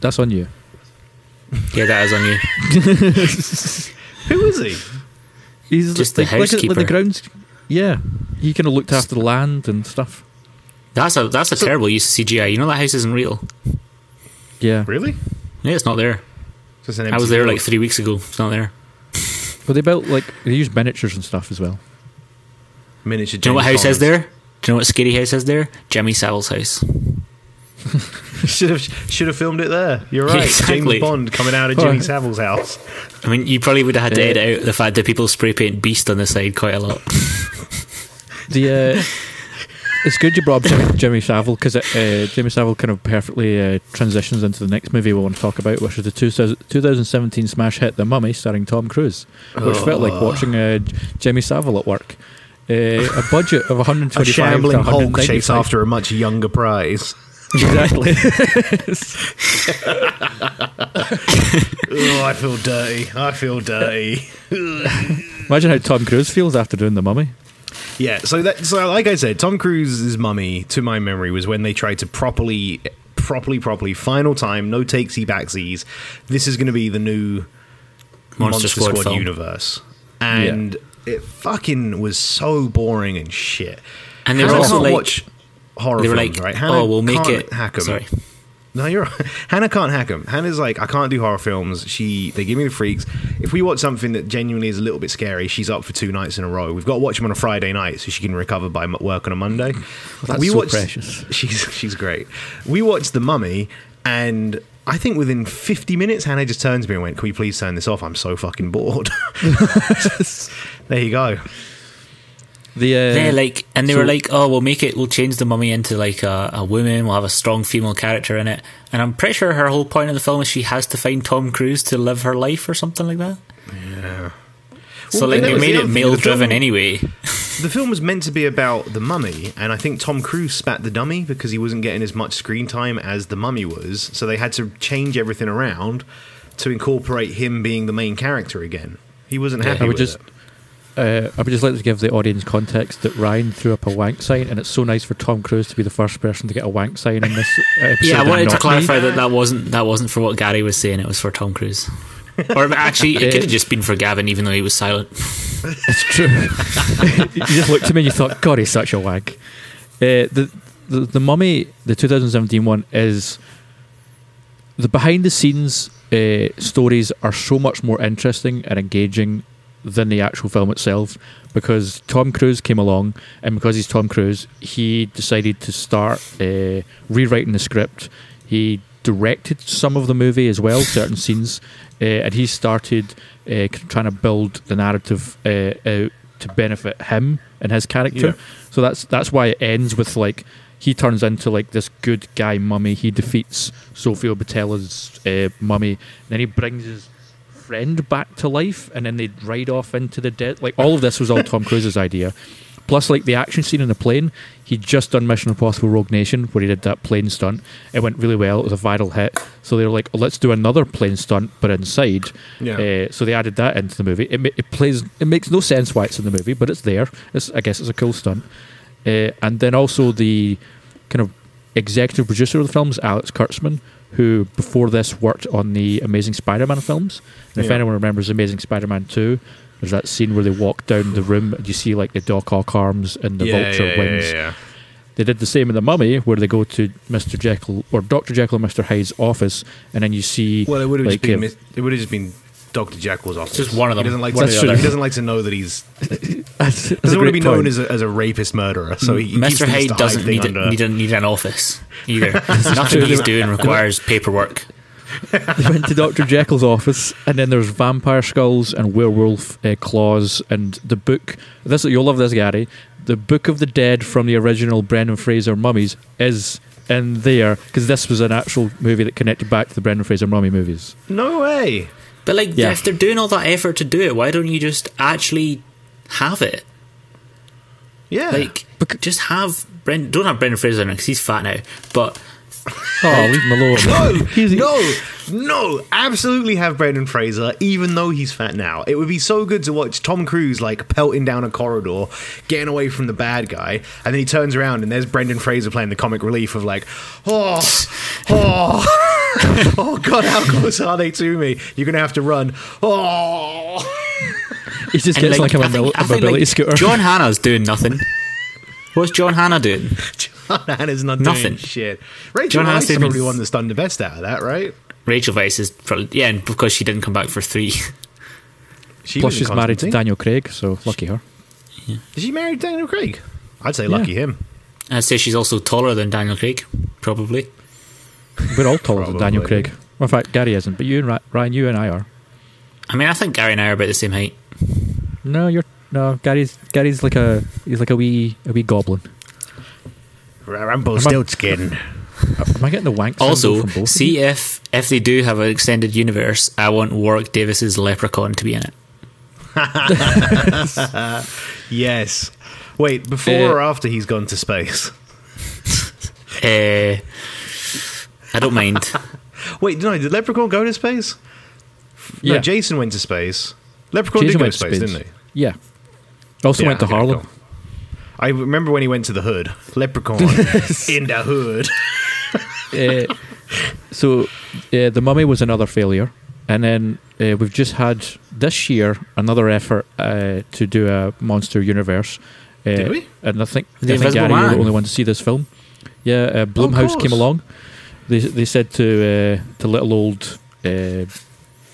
That's on you. yeah, that is on you. who is he? He's Just the like, like, like housekeeper. the grounds. Yeah, he kind of looked after the land and stuff. That's a that's a terrible use of CGI. You know that house isn't real. Yeah. Really? Yeah, it's not there. Just an I was there like three weeks ago. It's not there. Well, they built like they used miniatures and stuff as well. miniature. Do you know what James house is Bonds. there? Do you know what scary house is there? Jimmy Savile's house. should have should have filmed it there. You're right. Exactly. James Bond coming out of. Jimmy Savile's house. I mean, you probably would have had to edit out the fact that people spray paint Beast on the side quite a lot. The uh, it's good you brought up Jimmy, Jimmy Savile because uh, Jimmy Savile kind of perfectly uh, transitions into the next movie we want to talk about, which is the 2000, 2017 smash hit The Mummy, starring Tom Cruise, which felt like watching uh, Jimmy Savile at work. Uh, a budget of 125 A shambling to Hulk 195. chased after a much younger prize. Exactly. Oh, I feel dirty. I feel dirty. Imagine how Tom Cruise feels after doing The Mummy. Yeah, so that so like I said, Tom Cruise's mummy, to my memory, was when they tried to properly, properly, properly, final time, no takesy backsies. This is going to be the new Monster, Squad, film. universe, and it fucking was so boring and shit. And they were also like, watch horror they were films, like, right? Hannah oh, we'll make it. hack 'em. Sorry. No, you're right. Hannah can't hack them. Hannah's like, I can't do horror films. She, they give me the freaks. If we watch something that genuinely is a little bit scary, she's up for two nights in a row. We've got to watch them on a Friday night so she can recover by work on a Monday. That's we so watched, precious. She's she's great. We watched The Mummy, and I think within 50 minutes, Hannah just turned to me and went, "Can we please turn this off? I'm so fucking bored." there you go. The uh, Yeah, like, and they so- were like, "Oh, we'll make it. We'll change the mummy into like a, a woman. We'll have a strong female character in it." And I'm pretty sure her whole point of the film is she has to find Tom Cruise to live her life or something like that. Yeah. So Well, like that they made the it other thing, male driven anyway. The film was meant to be about the mummy, and I think Tom Cruise spat the dummy because he wasn't getting as much screen time as the mummy was. So they had to change everything around to incorporate him being the main character again. He wasn't happy I would with just- it. Uh, I would just like to give the audience context that Ryan threw up a wank sign, and it's so nice for Tom Cruise to be the first person to get a wank sign in this episode. yeah, I wanted to not me. clarify that that wasn't that wasn't for what Gary was saying. It was for Tom Cruise. or actually, it could have just been for Gavin, even though he was silent. It's true. you just looked at me and you thought, God, he's such a wank. Uh, the, the the Mummy, the 2017 one, is the behind the scenes uh, stories are so much more interesting and engaging than the actual film itself because Tom Cruise came along, and because he's Tom Cruise, he decided to start uh, rewriting the script. He directed some of the movie as well, certain scenes, uh, and he started uh, trying to build the narrative uh, out to benefit him and his character. Yeah. So that's that's why it ends with like he turns into like this good guy mummy. He defeats Sofia Boutella's uh, mummy, and then he brings his friend back to life, and then they'd ride off into the dead. Like all of this was all Tom Cruise's idea. Plus, like the action scene in the plane, he'd just done Mission Impossible: Rogue Nation, where he did that plane stunt. It went really well. It was a viral hit. So they were like, oh, "Let's do another plane stunt, but inside." Yeah. Uh, so they added that into the movie. It, ma- it plays. It makes no sense why it's in the movie, but it's there. It's, I guess it's a cool stunt. Uh, and then also the kind of executive producer of the film is Alex Kurtzman, who before this worked on the Amazing Spider-Man films. And if Yeah. anyone remembers Amazing Spider-Man two, there's that scene where they walk down the room and you see like the Doc Ock arms and the yeah, vulture yeah, wings. Yeah. They did the same in the Mummy, where they go to Mr. Jekyll or Doctor Jekyll and Mr. Hyde's office, and then you see Well, it would have like, just been mis- it would have just been Doctor Jekyll's office. Just one of them. He doesn't like One to, the he doesn't like to know that he's that's, that's a doesn't want to great be known as a, as a rapist murderer. So he, he keeps Mr. things Hyde doesn't need, under- a, need, a, need an office either. Nothing he's doing requires paperwork. they went to Dr. Jekyll's office, and then there's vampire skulls and werewolf uh, claws, and the book. This you'll love this, Gary. The Book of the Dead from the original Brendan Fraser Mummies is in there because this was an actual movie that connected back to the Brendan Fraser Mummy movies. No way. But like, Yeah. if they're doing all that effort to do it, why don't you just actually have it? Yeah. Like, just have Brendan. Don't have Brendan Fraser in it because he's fat now. But Oh, leave him alone. no, He's- no, no, absolutely have Brendan Fraser, even though he's fat now. It would be so good to watch Tom Cruise like pelting down a corridor, getting away from the bad guy, and then he turns around and there's Brendan Fraser playing the comic relief of like, oh, oh, oh God, how close are they to me? You're gonna have to run. Oh, He just and, gets like, a think- mobil- I a mobility like, scooter. John Hannah's doing nothing. What's John Hannah doing? John Hannah's not Nothing. doing shit. Rachel John Weisz Hannah's is doing- probably the one that's done the best out of that, right? Rachel Weisz is probably yeah, and because she didn't come back for three. She Plus, she's married to Daniel Craig, so lucky her. Is she married to Daniel Craig? I'd say lucky him. I'd say she's also taller than Daniel Craig, probably. We're all taller than Daniel Craig. Well, in fact, Gary isn't, but you and Ry- Ryan, you and I are. I mean, I think Gary and I are about the same height. No, you're no. Gary's Gary's like a he's like a wee a wee goblin. Rumpelstiltskin. Am I getting the wank? Also, from both see you? if if they do have an extended universe, I want Warwick Davis's Leprechaun to be in it. Yes. Wait, before Uh, or after he's gone to space? Uh, I don't mind. Wait, no, did Leprechaun go to space? No, Yeah. Jason went to space. Leprechaun Jason did go went to to space, space. didn't he? Yeah. Also Yeah, went to okay, Harlem. cool. I remember when he went to the hood. Leprechaun in the hood. uh, so uh, the Mummy was another failure, and then uh, we've just had this year another effort uh, to do a monster universe. Uh, Did we? And I think, The I think Gary, you're the only one to see this film. Yeah, uh, Blumhouse came along. They they said to uh, to little old uh,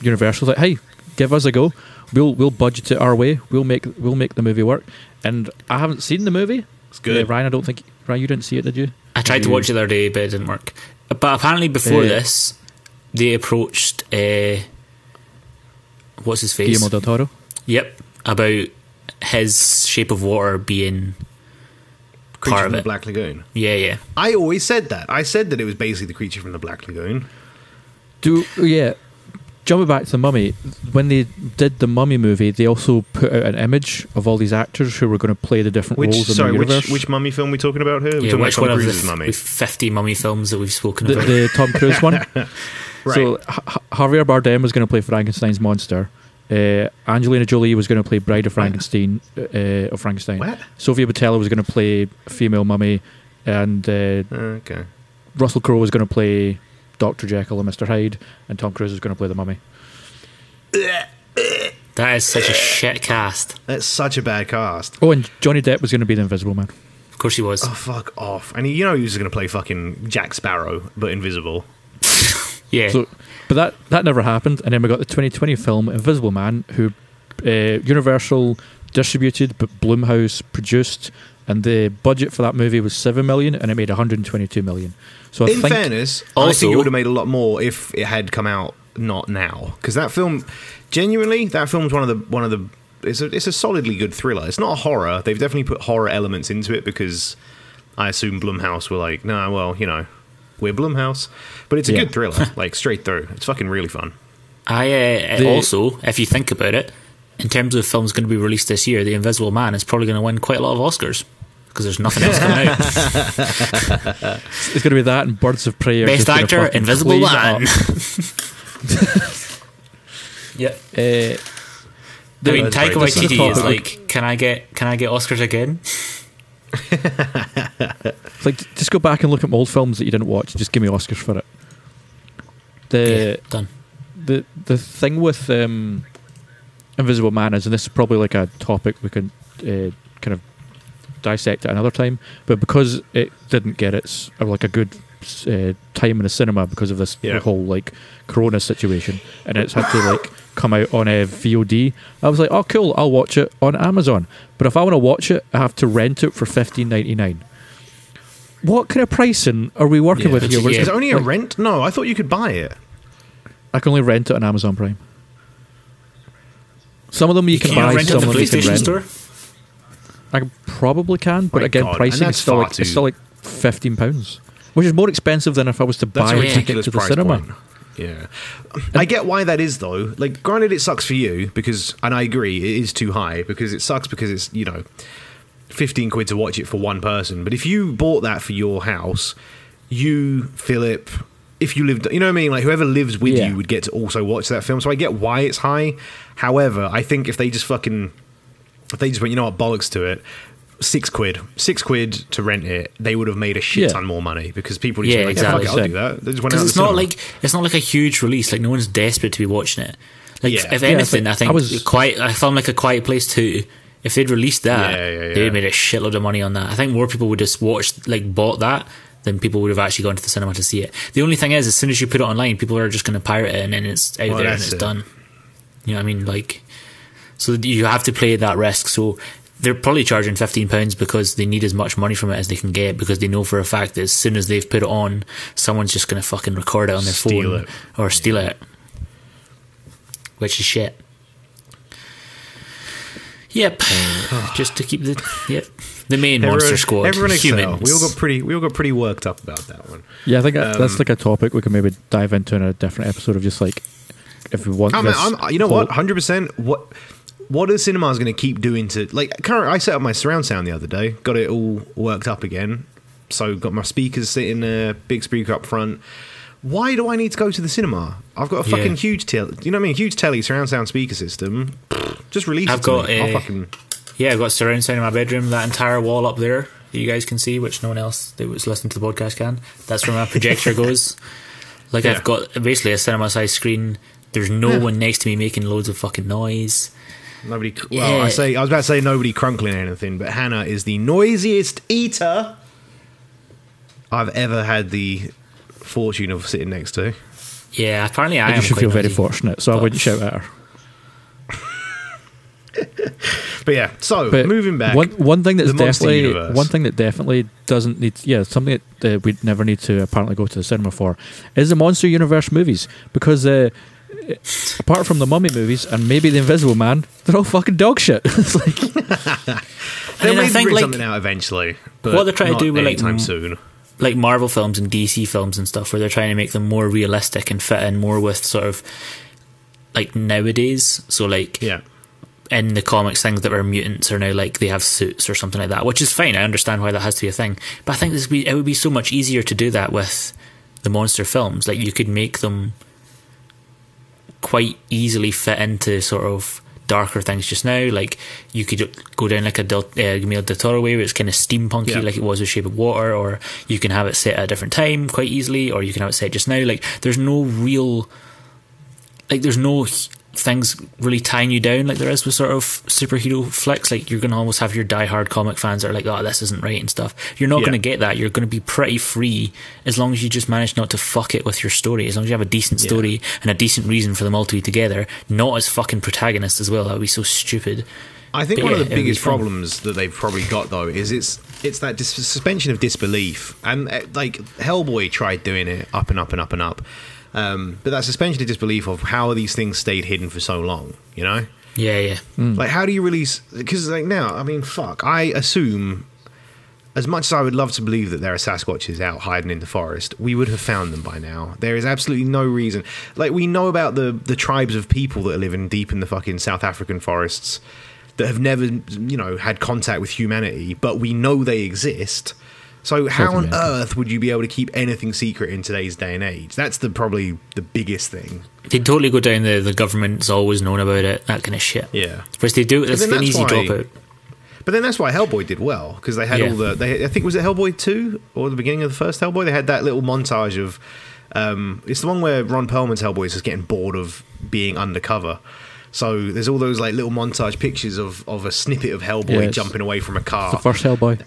Universal like, "Hey, give us a go. We'll we'll budget it our way. We'll make we'll make the movie work." And I haven't seen the movie. It's good. Uh, Ryan, I don't think Ryan, you didn't see it, did you? I tried to watch it the other day, but it didn't work. But apparently, before Uh, this, they approached uh, what's his face? Guillermo del Toro. Yep, about his Shape of Water being Creature from of the. Black Lagoon. Yeah, yeah. I always said that. I said that it was basically the creature from the Black Lagoon. Do yeah. Jumping back to the Mummy, when they did the Mummy movie, they also put out an image of all these actors who were going to play the different Which roles in the which universe. which mummy film we talking about here? We're yeah talking which about one Tom of Cruise's the mummy. with fifty mummy films that we've spoken the, about? the Tom Cruise one. Right. So H- H- Javier Bardem was going to play Frankenstein's monster. Uh, Angelina Jolie was going to play Bride of Frankenstein. Uh, of Frankenstein. What? Sofia Boutella was going to play female mummy, and uh, Okay. Russell Crowe was going to play Doctor Jekyll and Mister Hyde, and Tom Cruise was going to play the mummy. that is such a shit cast. That's such a bad cast. Oh, and Johnny Depp was going to be the Invisible Man. Of course, he was. Oh fuck off! And you know he was going to play fucking Jack Sparrow, but invisible. yeah, So, but that that never happened, and then we got the 2020 film Invisible Man, who uh, Universal distributed, but Blumhouse produced, and the budget for that movie was seven million, and it made 122 million. So I In think fairness, I Also- think it would have made a lot more if it had come out not now. Because that film, genuinely, that film's one of the one of the. It's a, it's a solidly good thriller. It's not a horror. They've definitely put horror elements into it because I assume Blumhouse were like, no, well, you know, we're Blumhouse, but it's a Yeah. good thriller, like straight through. It's fucking really fun. I uh, The- also, if you think about it, in terms of films going to be released this year, The Invisible Man is probably going to win quite a lot of Oscars because there's nothing else coming out. it's going to be that and Birds of Prey. are Best actor, Invisible Man. yeah, Uh, I mean, That's Taika right. This Waititi is like, can I get can I get Oscars again? It's like just go back and look at old films that you didn't watch. and Just give me Oscars for it. The yeah, done. the the thing with um, Invisible Man is, and this is probably like a topic we can uh, kind of dissect at another time. But because it didn't get its or like a good uh, time in the cinema because of this Yeah. whole like Corona situation, and it's had to like come out on uh, a VOD. I was like, oh cool, I'll watch it on Amazon. But if I want to watch it, I have to rent it for fifteen ninety nine. What kind of pricing are we working Yeah. with here? Yeah. It's Is it only a like, rent? No, I thought you could buy it. I can only rent it on Amazon Prime. Some of them you, can, Can buy, rent some of them you can rent. Store? I probably can, but My again, God, pricing is still like too- it's still like fifteen pounds, which is more expensive than if I was to That's buy a a ticket to the cinema. point. Yeah, I get why that is though. Like, granted, it sucks for you because, and I agree, it is too high because it sucks because it's you know, fifteen quid to watch it for one person. But if you bought that for your house, you Philip, if you lived, you know what I mean, like whoever lives with Yeah. you would get to also watch that film. So I get why it's high. However, I think if they just fucking, if they just went, you know what, bollocks to it. Six quid, six quid to rent it. They would have made a shit Yeah. ton more money because people just Yeah, yeah, like, yeah, fuck it, exactly. I'll do that. They just went out Because it's not cinema. like it's not like a huge release. Like no one's desperate to be watching it. Like Yeah. if Yeah, it's anything, I think I was- quiet. I found like a Quiet Place two. If they'd released that, Yeah, yeah, they yeah. would made a shitload of money on that. I think more people would just watch like bought that than people would have actually gone to the cinema to see it. The only thing is, as soon as you put it online, people are just going to pirate it and then it's out Well, there and it's it. done. You know what I mean? Like, so you have to play that risk. So they're probably charging fifteen pounds because they need as much money from it as they can get because they know for a fact that as soon as they've put it on, someone's just going to fucking record it on their Steal phone it. or steal it, which is shit. Yep, just to keep the yep the main monster squad Everyone excel. humans. We all got pretty. We all got pretty worked up about that one. Yeah, I think Um, that's like a topic we can maybe dive into in a different episode of just like if we want. I'm, this I'm, you know whole- what? Hundred percent. What what are cinemas going to keep doing to like? Current, I set up my surround sound the other day. Got it all worked up again. So got my speakers sitting there, big speaker up front. Why do I need to go to the cinema? I've got a Yeah. fucking huge telly. You know what I mean? Huge telly, surround sound speaker system. Just release I've it got me. I'll a- fucking Yeah, I've got surround sound in my bedroom. That entire wall up there that you guys can see, which no one else that was listening to the podcast can. That's where my projector goes. Like Yeah. I've got basically a cinema size screen. There's no Yeah. one next to me making loads of fucking noise. Nobody. Well, I say I was about to say nobody crunkling anything, but Hannah is the noisiest eater I've ever had the fortune of sitting next to. Yeah, apparently I you should quite feel very fortunate, so I But- wouldn't shout at her. But yeah, so But moving back. one one thing that's definitely Universe. one thing that definitely doesn't need yeah something that uh, we'd never need to apparently go to the cinema for is the monster universe movies because uh, apart from the mummy movies and maybe the Invisible Man, they're all fucking dog shit. it's like They'll mean, I maybe bring like, something out eventually. But what they're trying to do with, like, anytime m- soon. like Marvel films and DC films and stuff, where they're trying to make them more realistic and fit in more with sort of like nowadays. So like Yeah, in the comics, things that were mutants are now like they have suits or something like that, which is fine. I understand why that has to be a thing, but I think this would be, it would be so much easier to do that with the monster films. Like you could make them quite easily fit into sort of darker things just now. Like you could go down like a Del, uh, Guillermo del Toro way, where it's kind of steampunky, Yeah. like it was with Shape of Water, or you can have it set at a different time quite easily, or you can have it set just now. Like there's no real, like there's no things really tying you down like there is with sort of superhero flicks. Like you're going to almost have your die-hard comic fans that are like, oh, this isn't right and stuff. You're not Yeah. going to get that. You're going to be pretty free as long as you just manage not to fuck it with your story. As long as you have a decent Yeah. story and a decent reason for them all to be together, not as fucking protagonists as well. That would be so stupid. I think But one yeah, of the biggest problems that they've probably got though is it's it's that dis- suspension of disbelief, and uh, like Hellboy tried doing it up and up and up and up, um, but that suspension of disbelief of how these things stayed hidden for so long, you know. Yeah, yeah. Like, how do you release? Because like now, I mean, fuck. I assume, as much as I would love to believe that there are Sasquatches out hiding in the forest, we would have found them by now. There is absolutely no reason. Like, we know about the the tribes of people that are living deep in the fucking South African forests that have never, you know, had contact with humanity, but we know they exist. So how on earth would you be able to keep anything secret in today's day and age? That's the probably the biggest thing. They totally go down the the government's always known about it, that kind of shit. Yeah. Whereas they do it's an that's easy why- dropout. But then that's why Hellboy did well because they had Yeah. all the. They, I think was it Hellboy two or the beginning of the first Hellboy. They had that little montage of. Um, it's the one where Ron Perlman's Hellboy is just getting bored of being undercover. So there's all those like little montage pictures of, of a snippet of Hellboy Yeah, jumping away from a car. The first Hellboy.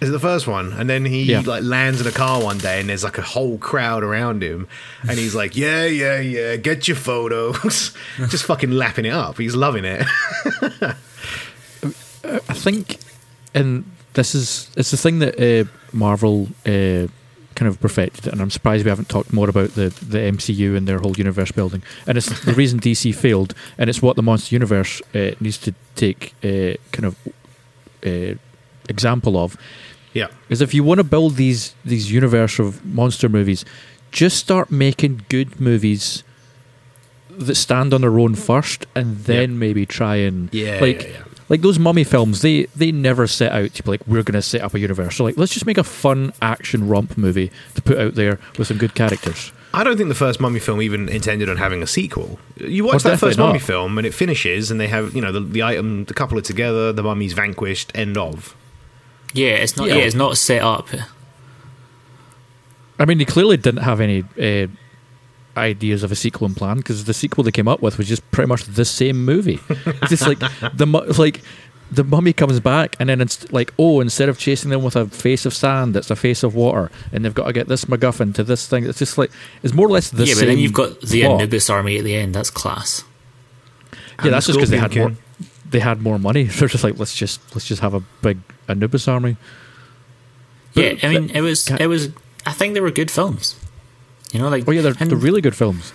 Is it the first one? And then he Yeah. like lands in a car one day, and there's like a whole crowd around him, and he's like, "Yeah, yeah, yeah, get your photos," just fucking lapping it up. He's loving it. I think, and this is it's the thing that uh, Marvel uh, kind of perfected, and I'm surprised we haven't talked more about the the MCU and their whole universe building. And it's the reason DC failed, and it's what the monster universe uh, needs to take uh, kind of uh, example of. Yeah, Is if you want to build these these universe of monster movies, just start making good movies that stand on their own first, and then Yeah. maybe try and Yeah, like yeah, yeah. like those mummy films. They they never set out to be like we're going to set up a universe. So like let's just make a fun action romp movie to put out there with some good characters. I don't think the first Mummy film even intended on having a sequel. You watch Oh, that first Mummy not. film and it finishes, and they have you know the, the item, the couple are together, the mummy's vanquished, end of. Yeah, it's not Yeah. yeah, it's not set up. I mean, they clearly didn't have any uh, ideas of a sequel in plan because the sequel they came up with was just pretty much the same movie. it's just like the like the mummy comes back and then it's like oh instead of chasing them with a face of sand, it's a face of water, and they've got to get this MacGuffin to this thing. It's just like it's more or less the yeah, same. but then you've got the plot. Anubis army at the end. That's class. Yeah, that's just because they had Scorpion more. They had more money. They're just like let's just let's just have a big Anubis army. Yeah, I mean, it was it was. I think they were good films. You know, like Oh yeah, they're, and they're really good films.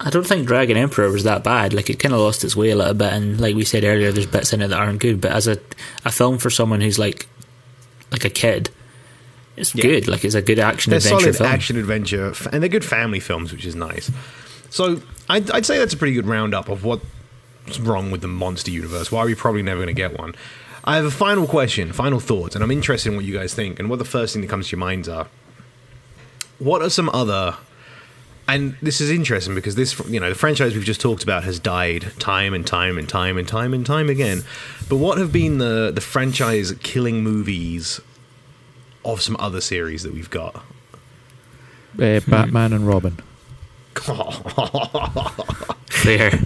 I don't think Dragon Emperor was that bad. Like it kind of lost its way a little bit, and like we said earlier, there's bits in it that aren't good. But as a a film for someone who's like like a kid, it's Yeah. good. Like it's a good action They're adventure solid film. action adventure, and they're good family films, which is nice. So I'd, I'd say that's a pretty good roundup of what's wrong with the monster universe. Why are we probably never going to get one? I have a final question, final thoughts, and I'm interested in what you guys think and what the first thing that comes to your minds are. What are some other and this is interesting because this you know the franchise we've just talked about has died time and time and time and time and time again but what have been the the franchise killing movies of some other series that we've got Uh, Batman and Robin. there.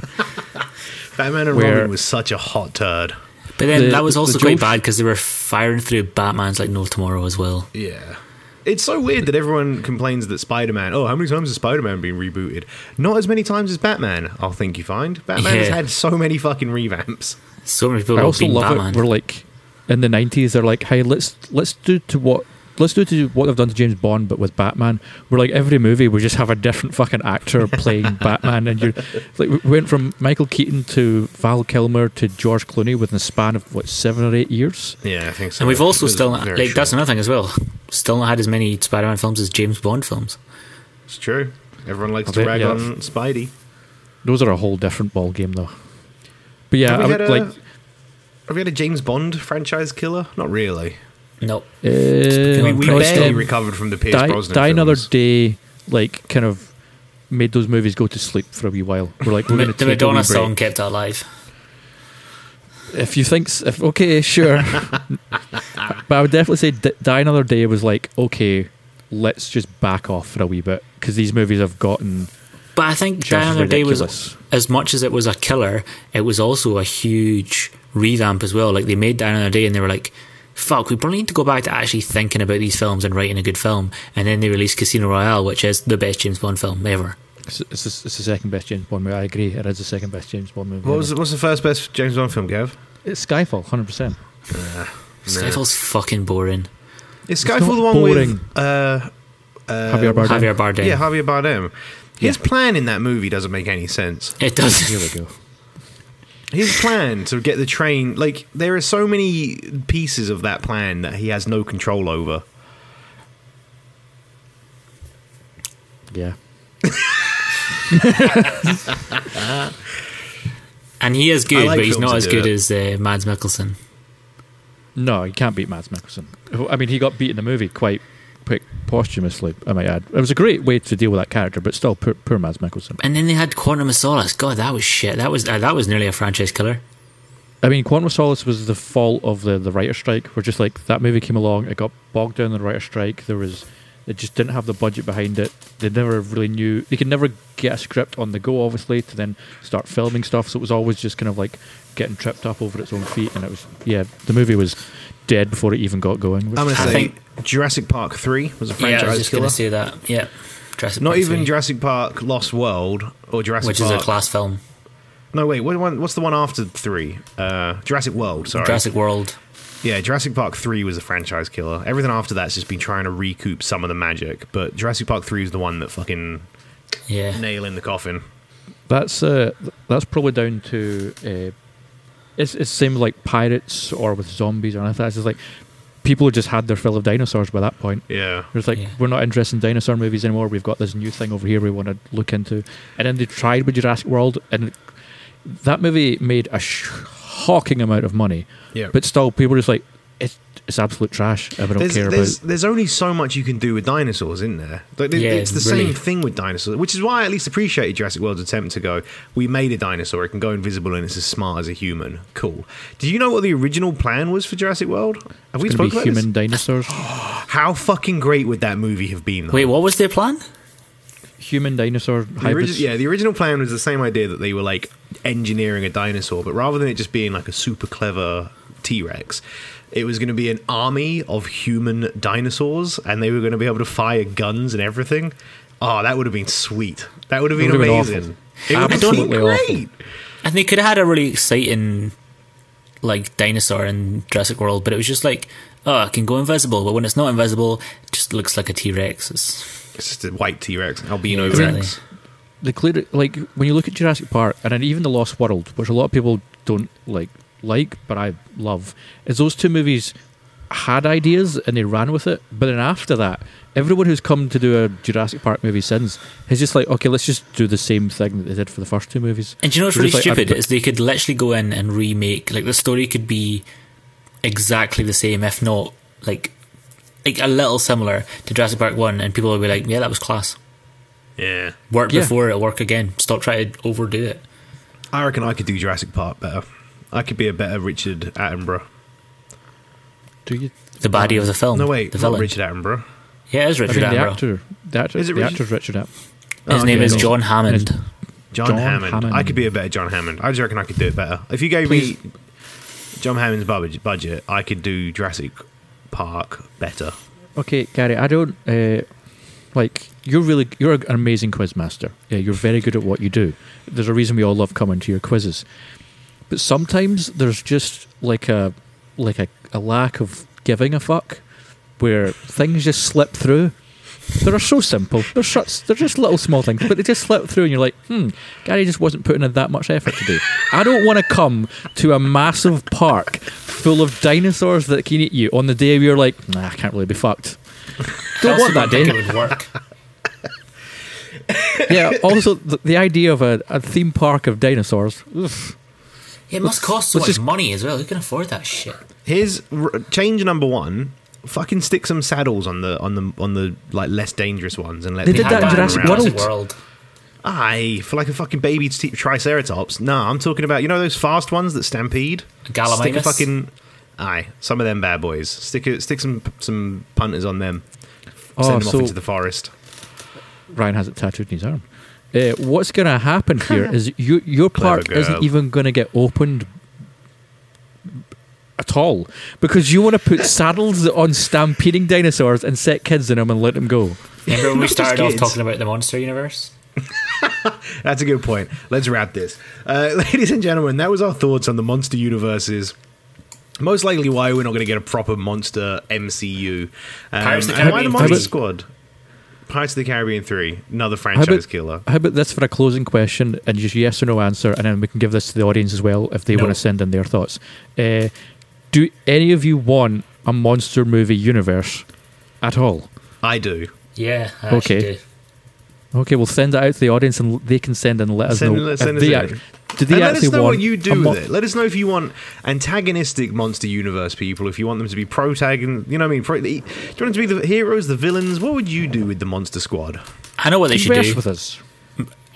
batman and Where- robin was such a hot turd But then The- that was the also quite Joe- bad because they were firing through Batman's like no tomorrow as well. yeah it's so weird that everyone complains that Spider-Man. Oh, how many times has Spider-Man been rebooted? Not as many times as Batman. I'll think you find Batman has had so many fucking revamps. So many people I also love Batman. it. We're like in the nineties. They're like, hey, let's let's do to what let's do to what they've done to James Bond, but with Batman. We're like every movie we just have a different fucking actor playing Batman, and you're like we went from Michael Keaton to Val Kilmer to George Clooney within a span of what seven or eight years. Yeah, I think so. and we've also still not, very like that's another thing as well. Still not had as many Spider-Man films as James Bond films. It's true. Everyone likes I to rag yeah. on Spidey. Those are a whole different ball game, though. But yeah, Have I would, had a, like. Have we had a James Bond franchise killer? Not really. Nope. Uh, We, we no, barely um, recovered from the Pierce die, Brosnan die another day, like kind of made those movies go to sleep for a wee while. We're like, we're Ma- going the take a wee Madonna song kept it alive. If you think, if okay, sure, but I would definitely say D- Die Another Day was like, okay, let's just back off for a wee bit because these movies have gotten But I think Die Another Day was as much as it was a killer, it was also a huge revamp as well. Like they made Die Another Day, and they were like, "Fuck, we probably need to go back to actually thinking about these films and writing a good film." And then they released Casino Royale, which is the best James Bond film ever. It's, it's, the- it's the second best James Bond movie. I agree. It is the second best James Bond movie. What was ever. what's the first best James Bond film, Gav? It's Skyfall, hundred percent. Skyfall's fucking boring. Is Skyfall the one boring. with uh, uh, Javier Bardem. Javier Bardem. Yeah, Javier Bardem. His Yeah. plan in that movie doesn't make any sense. It does. Here we go. His plan to get the train, like, there are so many pieces of that plan that he has no control over. Yeah. And he is good, like but he's not as good it. as uh, Mads Mikkelsen. No, you can't beat Mads Mikkelsen. I mean, he got beat in the movie quite, quite posthumously. I might add. It was a great way to deal with that character, but still, poor, poor Mads Mikkelsen. And then they had Quantum of Solace. God, that was shit. That was uh, that was nearly a franchise killer. I mean, Quantum of Solace was the fault of the the writer strike. Where just like that movie came along, it got bogged down in the writer strike. There was, it just didn't have the budget behind it. They never really knew. They could never get a script on the go, obviously, to then start filming stuff. So it was always just kind of like getting tripped up over its own feet. And it was, yeah, the movie was dead before it even got going. I'm going to say think- Jurassic Park 3 was a franchise killer. Yeah, I was franchise just going killer. to say that. Yeah, Jurassic Not Park even 3, Jurassic Park Lost World or Jurassic World. which is a class film. No, wait, what one, what's the one after 3? Uh, Jurassic World, sorry. Jurassic World. Yeah, Jurassic Park 3 was a franchise killer. Everything after that's just been trying to recoup some of the magic. But Jurassic Park 3 is the one that fucking Yeah, nail in the coffin. That's uh, that's probably down to uh, it's it's same with like pirates or with zombies or anything. It's just like people just had their fill of dinosaurs by that point. Yeah. It's like Yeah. we're not interested in dinosaur movies anymore. We've got this new thing over here we want to look into. And then they tried with Jurassic World, and that movie made a shocking amount of money. Yeah. But still, people are just like it's it's absolute trash. and we don't there's, care there's, about. there's only so much you can do with dinosaurs, isn't there? Like, Yeah, it's the really. same thing with dinosaurs, which is why I at least appreciated Jurassic World's attempt to go, we made a dinosaur, it can go invisible and it's as smart as a human. Cool. Do you know what the original plan was for Jurassic World? Have we It's going spoken to be about human dinosaurs. How fucking great would that movie have been? though? Wait, what was their plan? human dinosaur The hybrids. origi- yeah, the original plan was the same idea that they were like engineering a dinosaur, but rather than it just being like a super clever T Rex, it was going to be an army of human dinosaurs, and they were going to be able to fire guns and everything. Oh, that would have been sweet. That would have been It would have been amazing. It would have been Absolutely awful. great. And they could have had a really exciting, like dinosaur in Jurassic World, but it was just like, oh, it can go invisible. But when it's not invisible, it just looks like a T Rex. It's It's just a white T Rex, albino Yeah, exactly. Rex. the clear like when you look at Jurassic Park and then even the Lost World, which a lot of people don't like like, but I love, is those two movies had ideas and they ran with it, but then after that, everyone who's come to do a Jurassic Park movie since has just like, okay, let's just do the same thing that they did for the first two movies. And do you know what's They're really like, stupid is they could literally go in and remake like the story could be exactly the same, if not like like a little similar to Jurassic Park One, and people will be like, "Yeah, that was class. Yeah. Work Yeah. before it'll work again. Stop trying to overdo it." I reckon I could do Jurassic Park better. I could be a better Richard Attenborough. Do you? The body of the film. No, wait, the not villain. Richard Attenborough. Yeah, it is I Richard mean, the Attenborough. actor, the actor, Is it the Richard- actor's Richard App. His Oh, name okay, is no. John Hammond. John, John Hammond. Hammond. I could be a better John Hammond. I just reckon I could do it better. If you gave me John Hammond's budget, budget, I could do Jurassic Park better. Okay, Gary, I don't uh, like you're really you're an amazing quiz master. Yeah, you're very good at what you do. There's a reason we all love coming to your quizzes. But sometimes there's just like a like a, a lack of giving a fuck where things just slip through. They're so simple. They're such, they're just little small things, but they just slip through, and you're like, hmm, Gary just wasn't putting in that much effort today. I don't want to come to a massive park full of dinosaurs that can eat you on the day where you're like, nah, I can't really be fucked. Don't want that day. It would work. yeah. Also, the, the idea of a, a theme park of dinosaurs. oof. It must cost so let's much just- money as well. Who can afford that shit? Here's r- change number one. Fucking stick some saddles on the on the on the like less dangerous ones and let They people did that in run Jurassic around. World. World. Aye, for like a fucking baby t- triceratops. No, I'm talking about you know those fast ones that stampede. Gallimimus? Stick a fucking aye, some of them bad boys. Stick it, stick some some punters on them. Oh, Send them so off into the forest. Ryan has it tattooed in his arm. Uh, what's going to happen here is you, your park isn't even going to get opened at all because you want to put saddles on stampeding dinosaurs and set kids in them and let them go. Remember when we started off talking about the monster universe? That's a good point. Let's wrap this. Uh, ladies and gentlemen, that was our thoughts on the monster universes. Most likely why we're not going to get a proper monster MCU. Um, Pirates of the and why the Monster Squad? Pirates of the Caribbean 3, another franchise killer. How about this for a closing question and just yes or no answer, and then we can give this to the audience as well if they No. want to send in their thoughts. Uh, do any of you want a monster movie universe at all? I do. Yeah, I Okay. do. Okay, we'll send it out to the audience and they can send and let us Send- know. send if us they in. Act- do they and let us know what you do mo- with it. Let us know if you want antagonistic monster universe people, if you want them to be protagon, you know what I mean? Pro, do you want them to be the heroes, the villains? What would you do with the monster squad? I know what they should Converse do. with us.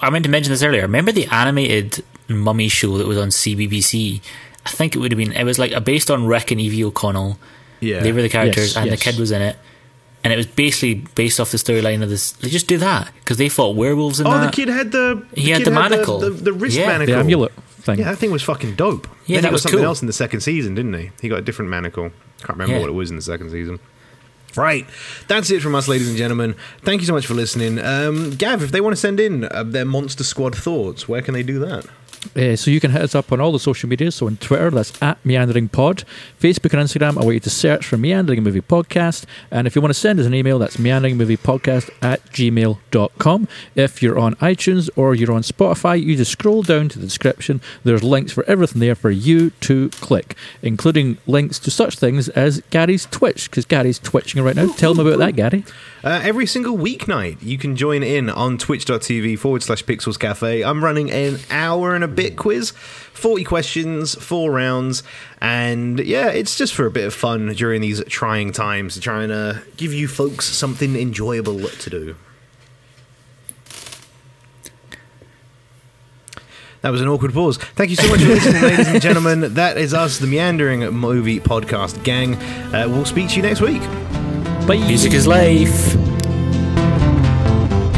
I meant to mention this earlier. Remember the animated mummy show that was on CBBC? I think it would have been. It was like a, based on Rick and Evie O'Connell. Yeah. They were the characters, Yes, and yes. the kid was in it. And it was basically based off the storyline of this. They just do that because they fought werewolves in Oh, that. the kid had the He the had the manacle. the, the, wrist Yeah. manacle. The amulet thing. Yeah, that thing was fucking dope. Yeah, then that he got was something cool. else in the second season, didn't he? He got a different manacle. Can't remember Yeah. what it was in the second season. Right, that's it from us, ladies and gentlemen. Thank you so much for listening. Um, Gav, if they want to send in uh, their Monster Squad thoughts, where can they do that? Uh, so you can hit us up on all the social media. So on Twitter, that's at Meandering Pod. Facebook and Instagram, I want you to search for Meandering Movie Podcast. And if you want to send us an email, that's meanderingmoviepodcast at gmail.com. If you're on iTunes or you're on Spotify, you just scroll down to the description. There's links for everything there for you to click, including links to such things as Gary's Twitch, because Gary's twitching right now. Tell them about that, Gary. Uh, every single weeknight, you can join in on twitch.tv forward slash pixels cafe. I'm running an hour and a bit quiz, 40 questions, four rounds, and yeah, it's just for a bit of fun during these trying times trying to give you folks something enjoyable to do. That was an awkward pause. Thank you so much for listening, ladies and gentlemen. That is us, the Meandering Movie Podcast Gang. Uh, we'll speak to you next week. Music is life.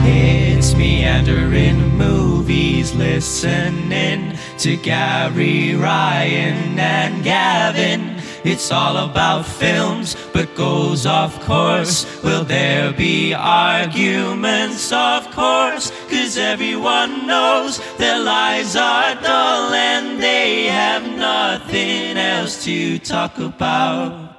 It's meandering movies, listening to Gary Ryan and Gavin. It's all about films, but goes off course. Will there be arguments? Of course, cause everyone knows their lives are dull and they have nothing else to talk about.